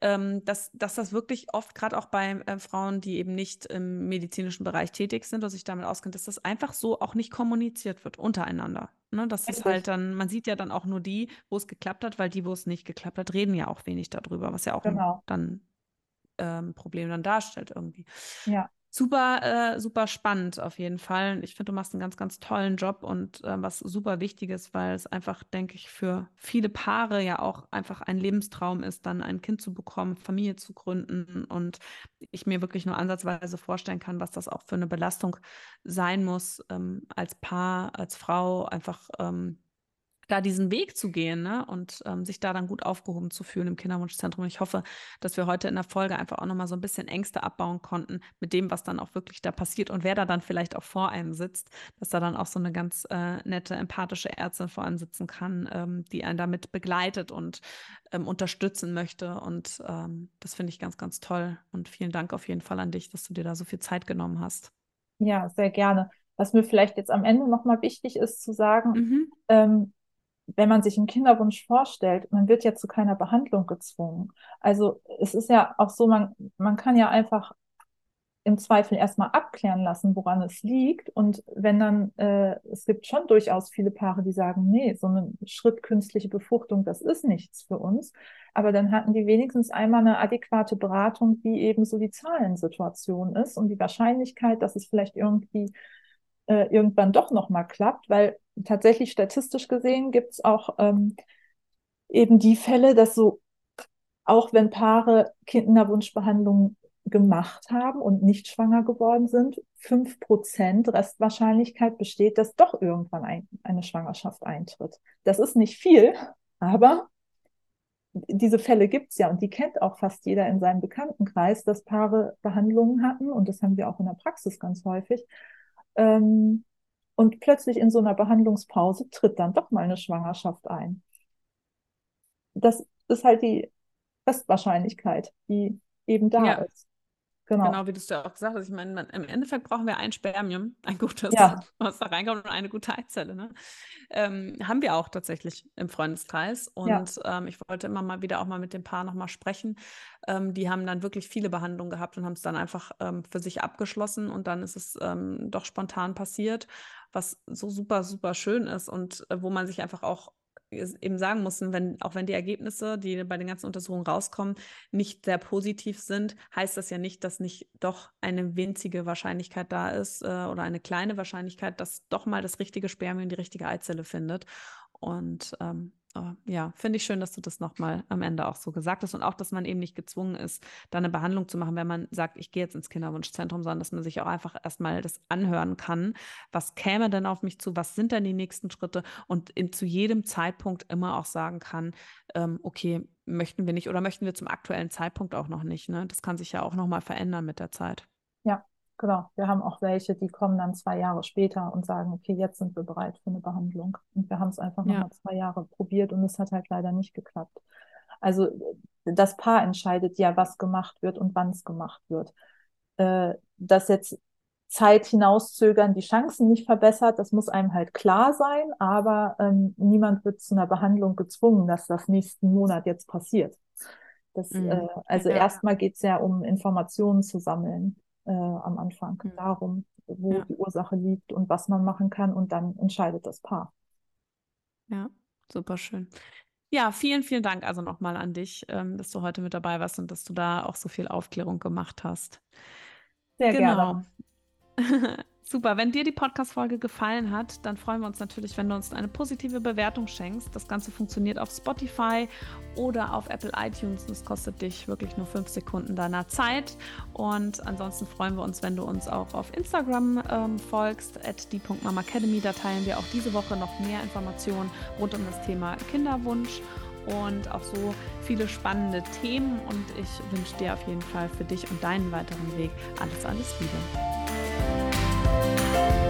ähm, dass, dass das wirklich oft, gerade auch bei äh, Frauen, die eben nicht im medizinischen Bereich tätig sind oder sich damit auskennen, dass das einfach so auch nicht kommuniziert wird untereinander. Ne? Das ist halt dann, man sieht ja dann auch nur die, wo es geklappt hat, weil die, wo es nicht geklappt hat, reden ja auch wenig darüber, was ja auch genau. dann ähm, Problem dann darstellt irgendwie. Ja. Super, äh, super spannend auf jeden Fall. Ich finde, du machst einen ganz, ganz tollen Job und äh, was super Wichtiges, weil es einfach, denke ich, für viele Paare ja auch einfach ein Lebenstraum ist, dann ein Kind zu bekommen, Familie zu gründen und ich mir wirklich nur ansatzweise vorstellen kann, was das auch für eine Belastung sein muss, ähm, als Paar, als Frau, einfach ähm, da diesen Weg zu gehen ne? und ähm, sich da dann gut aufgehoben zu fühlen im Kinderwunschzentrum. Ich hoffe, dass wir heute in der Folge einfach auch nochmal so ein bisschen Ängste abbauen konnten mit dem, was dann auch wirklich da passiert und wer da dann vielleicht auch vor einem sitzt, dass da dann auch so eine ganz äh, nette, empathische Ärztin vor einem sitzen kann, ähm, die einen damit begleitet und ähm, unterstützen möchte. Und ähm, das finde ich ganz, ganz toll. Und vielen Dank auf jeden Fall an dich, dass du dir da so viel Zeit genommen hast. Ja, sehr gerne. Was mir vielleicht jetzt am Ende nochmal wichtig ist zu sagen, mhm. ähm, wenn man sich einen Kinderwunsch vorstellt, man wird ja zu keiner Behandlung gezwungen. Also es ist ja auch so, man, man kann ja einfach im Zweifel erstmal abklären lassen, woran es liegt. Und wenn dann, äh, es gibt schon durchaus viele Paare, die sagen, nee, so eine Schritt künstliche Befruchtung, das ist nichts für uns. Aber dann hatten die wenigstens einmal eine adäquate Beratung, wie eben so die Zahlensituation ist und die Wahrscheinlichkeit, dass es vielleicht irgendwie äh, irgendwann doch nochmal klappt, weil tatsächlich statistisch gesehen gibt es auch ähm, eben die Fälle, dass so, auch wenn Paare Kinderwunschbehandlungen gemacht haben und nicht schwanger geworden sind, fünf Prozent Restwahrscheinlichkeit besteht, dass doch irgendwann ein, eine Schwangerschaft eintritt. Das ist nicht viel, aber diese Fälle gibt es ja und die kennt auch fast jeder in seinem Bekanntenkreis, dass Paare Behandlungen hatten und das haben wir auch in der Praxis ganz häufig ähm, und plötzlich in so einer Behandlungspause tritt dann doch mal eine Schwangerschaft ein. Das ist halt die Restwahrscheinlichkeit, die eben da ja. ist. Genau. genau, wie du es ja auch gesagt hast. Ich meine, im Endeffekt brauchen wir ein Spermium, ein gutes, ja. was da reinkommt und eine gute Eizelle. Ne? Ähm, haben wir auch tatsächlich im Freundeskreis. Und ja. ähm, ich wollte immer mal wieder auch mal mit dem Paar nochmal sprechen. Ähm, die haben dann wirklich viele Behandlungen gehabt und haben es dann einfach ähm, für sich abgeschlossen und dann ist es ähm, doch spontan passiert, was so super, super schön ist und äh, wo man sich einfach auch eben sagen mussten, wenn, auch wenn die Ergebnisse, die bei den ganzen Untersuchungen rauskommen, nicht sehr positiv sind, heißt das ja nicht, dass nicht doch eine winzige Wahrscheinlichkeit da ist äh, oder eine kleine Wahrscheinlichkeit, dass doch mal das richtige Spermium die richtige Eizelle findet. Und ähm, Oh, ja, finde ich schön, dass du das nochmal am Ende auch so gesagt hast und auch, dass man eben nicht gezwungen ist, da eine Behandlung zu machen, wenn man sagt, ich gehe jetzt ins Kinderwunschzentrum, sondern dass man sich auch einfach erstmal das anhören kann. Was käme denn auf mich zu? Was sind denn die nächsten Schritte? Und in, zu jedem Zeitpunkt immer auch sagen kann, ähm, okay, möchten wir nicht oder möchten wir zum aktuellen Zeitpunkt auch noch nicht. Ne? Das kann sich ja auch nochmal verändern mit der Zeit. Ja, Genau, wir haben auch welche, die kommen dann zwei Jahre später und sagen, okay, jetzt sind wir bereit für eine Behandlung. Und wir haben es einfach ja. nochmal zwei Jahre probiert und es hat halt leider nicht geklappt. Also das Paar entscheidet ja, was gemacht wird und wann es gemacht wird. Äh, dass jetzt Zeit hinauszögern die Chancen nicht verbessert, das muss einem halt klar sein, aber ähm, niemand wird zu einer Behandlung gezwungen, dass das nächsten Monat jetzt passiert. Das, mhm. äh, also ja. erstmal geht es ja um Informationen zu sammeln äh, am Anfang mhm. darum, wo ja. die Ursache liegt und was man machen kann und dann entscheidet das Paar. Ja, super schön. Ja, vielen, vielen Dank also nochmal an dich, ähm, dass du heute mit dabei warst und dass du da auch so viel Aufklärung gemacht hast. Sehr genau. gerne. Super, wenn dir die Podcast-Folge gefallen hat, dann freuen wir uns natürlich, wenn du uns eine positive Bewertung schenkst. Das Ganze funktioniert auf Spotify oder auf Apple iTunes. Das kostet dich wirklich nur fünf Sekunden deiner Zeit. Und ansonsten freuen wir uns, wenn du uns auch auf Instagram ähm, folgst, at die.mamacademy. Da teilen wir auch diese Woche noch mehr Informationen rund um das Thema Kinderwunsch und auch so viele spannende Themen. Und ich wünsche dir auf jeden Fall für dich und deinen weiteren Weg alles, alles Liebe. Música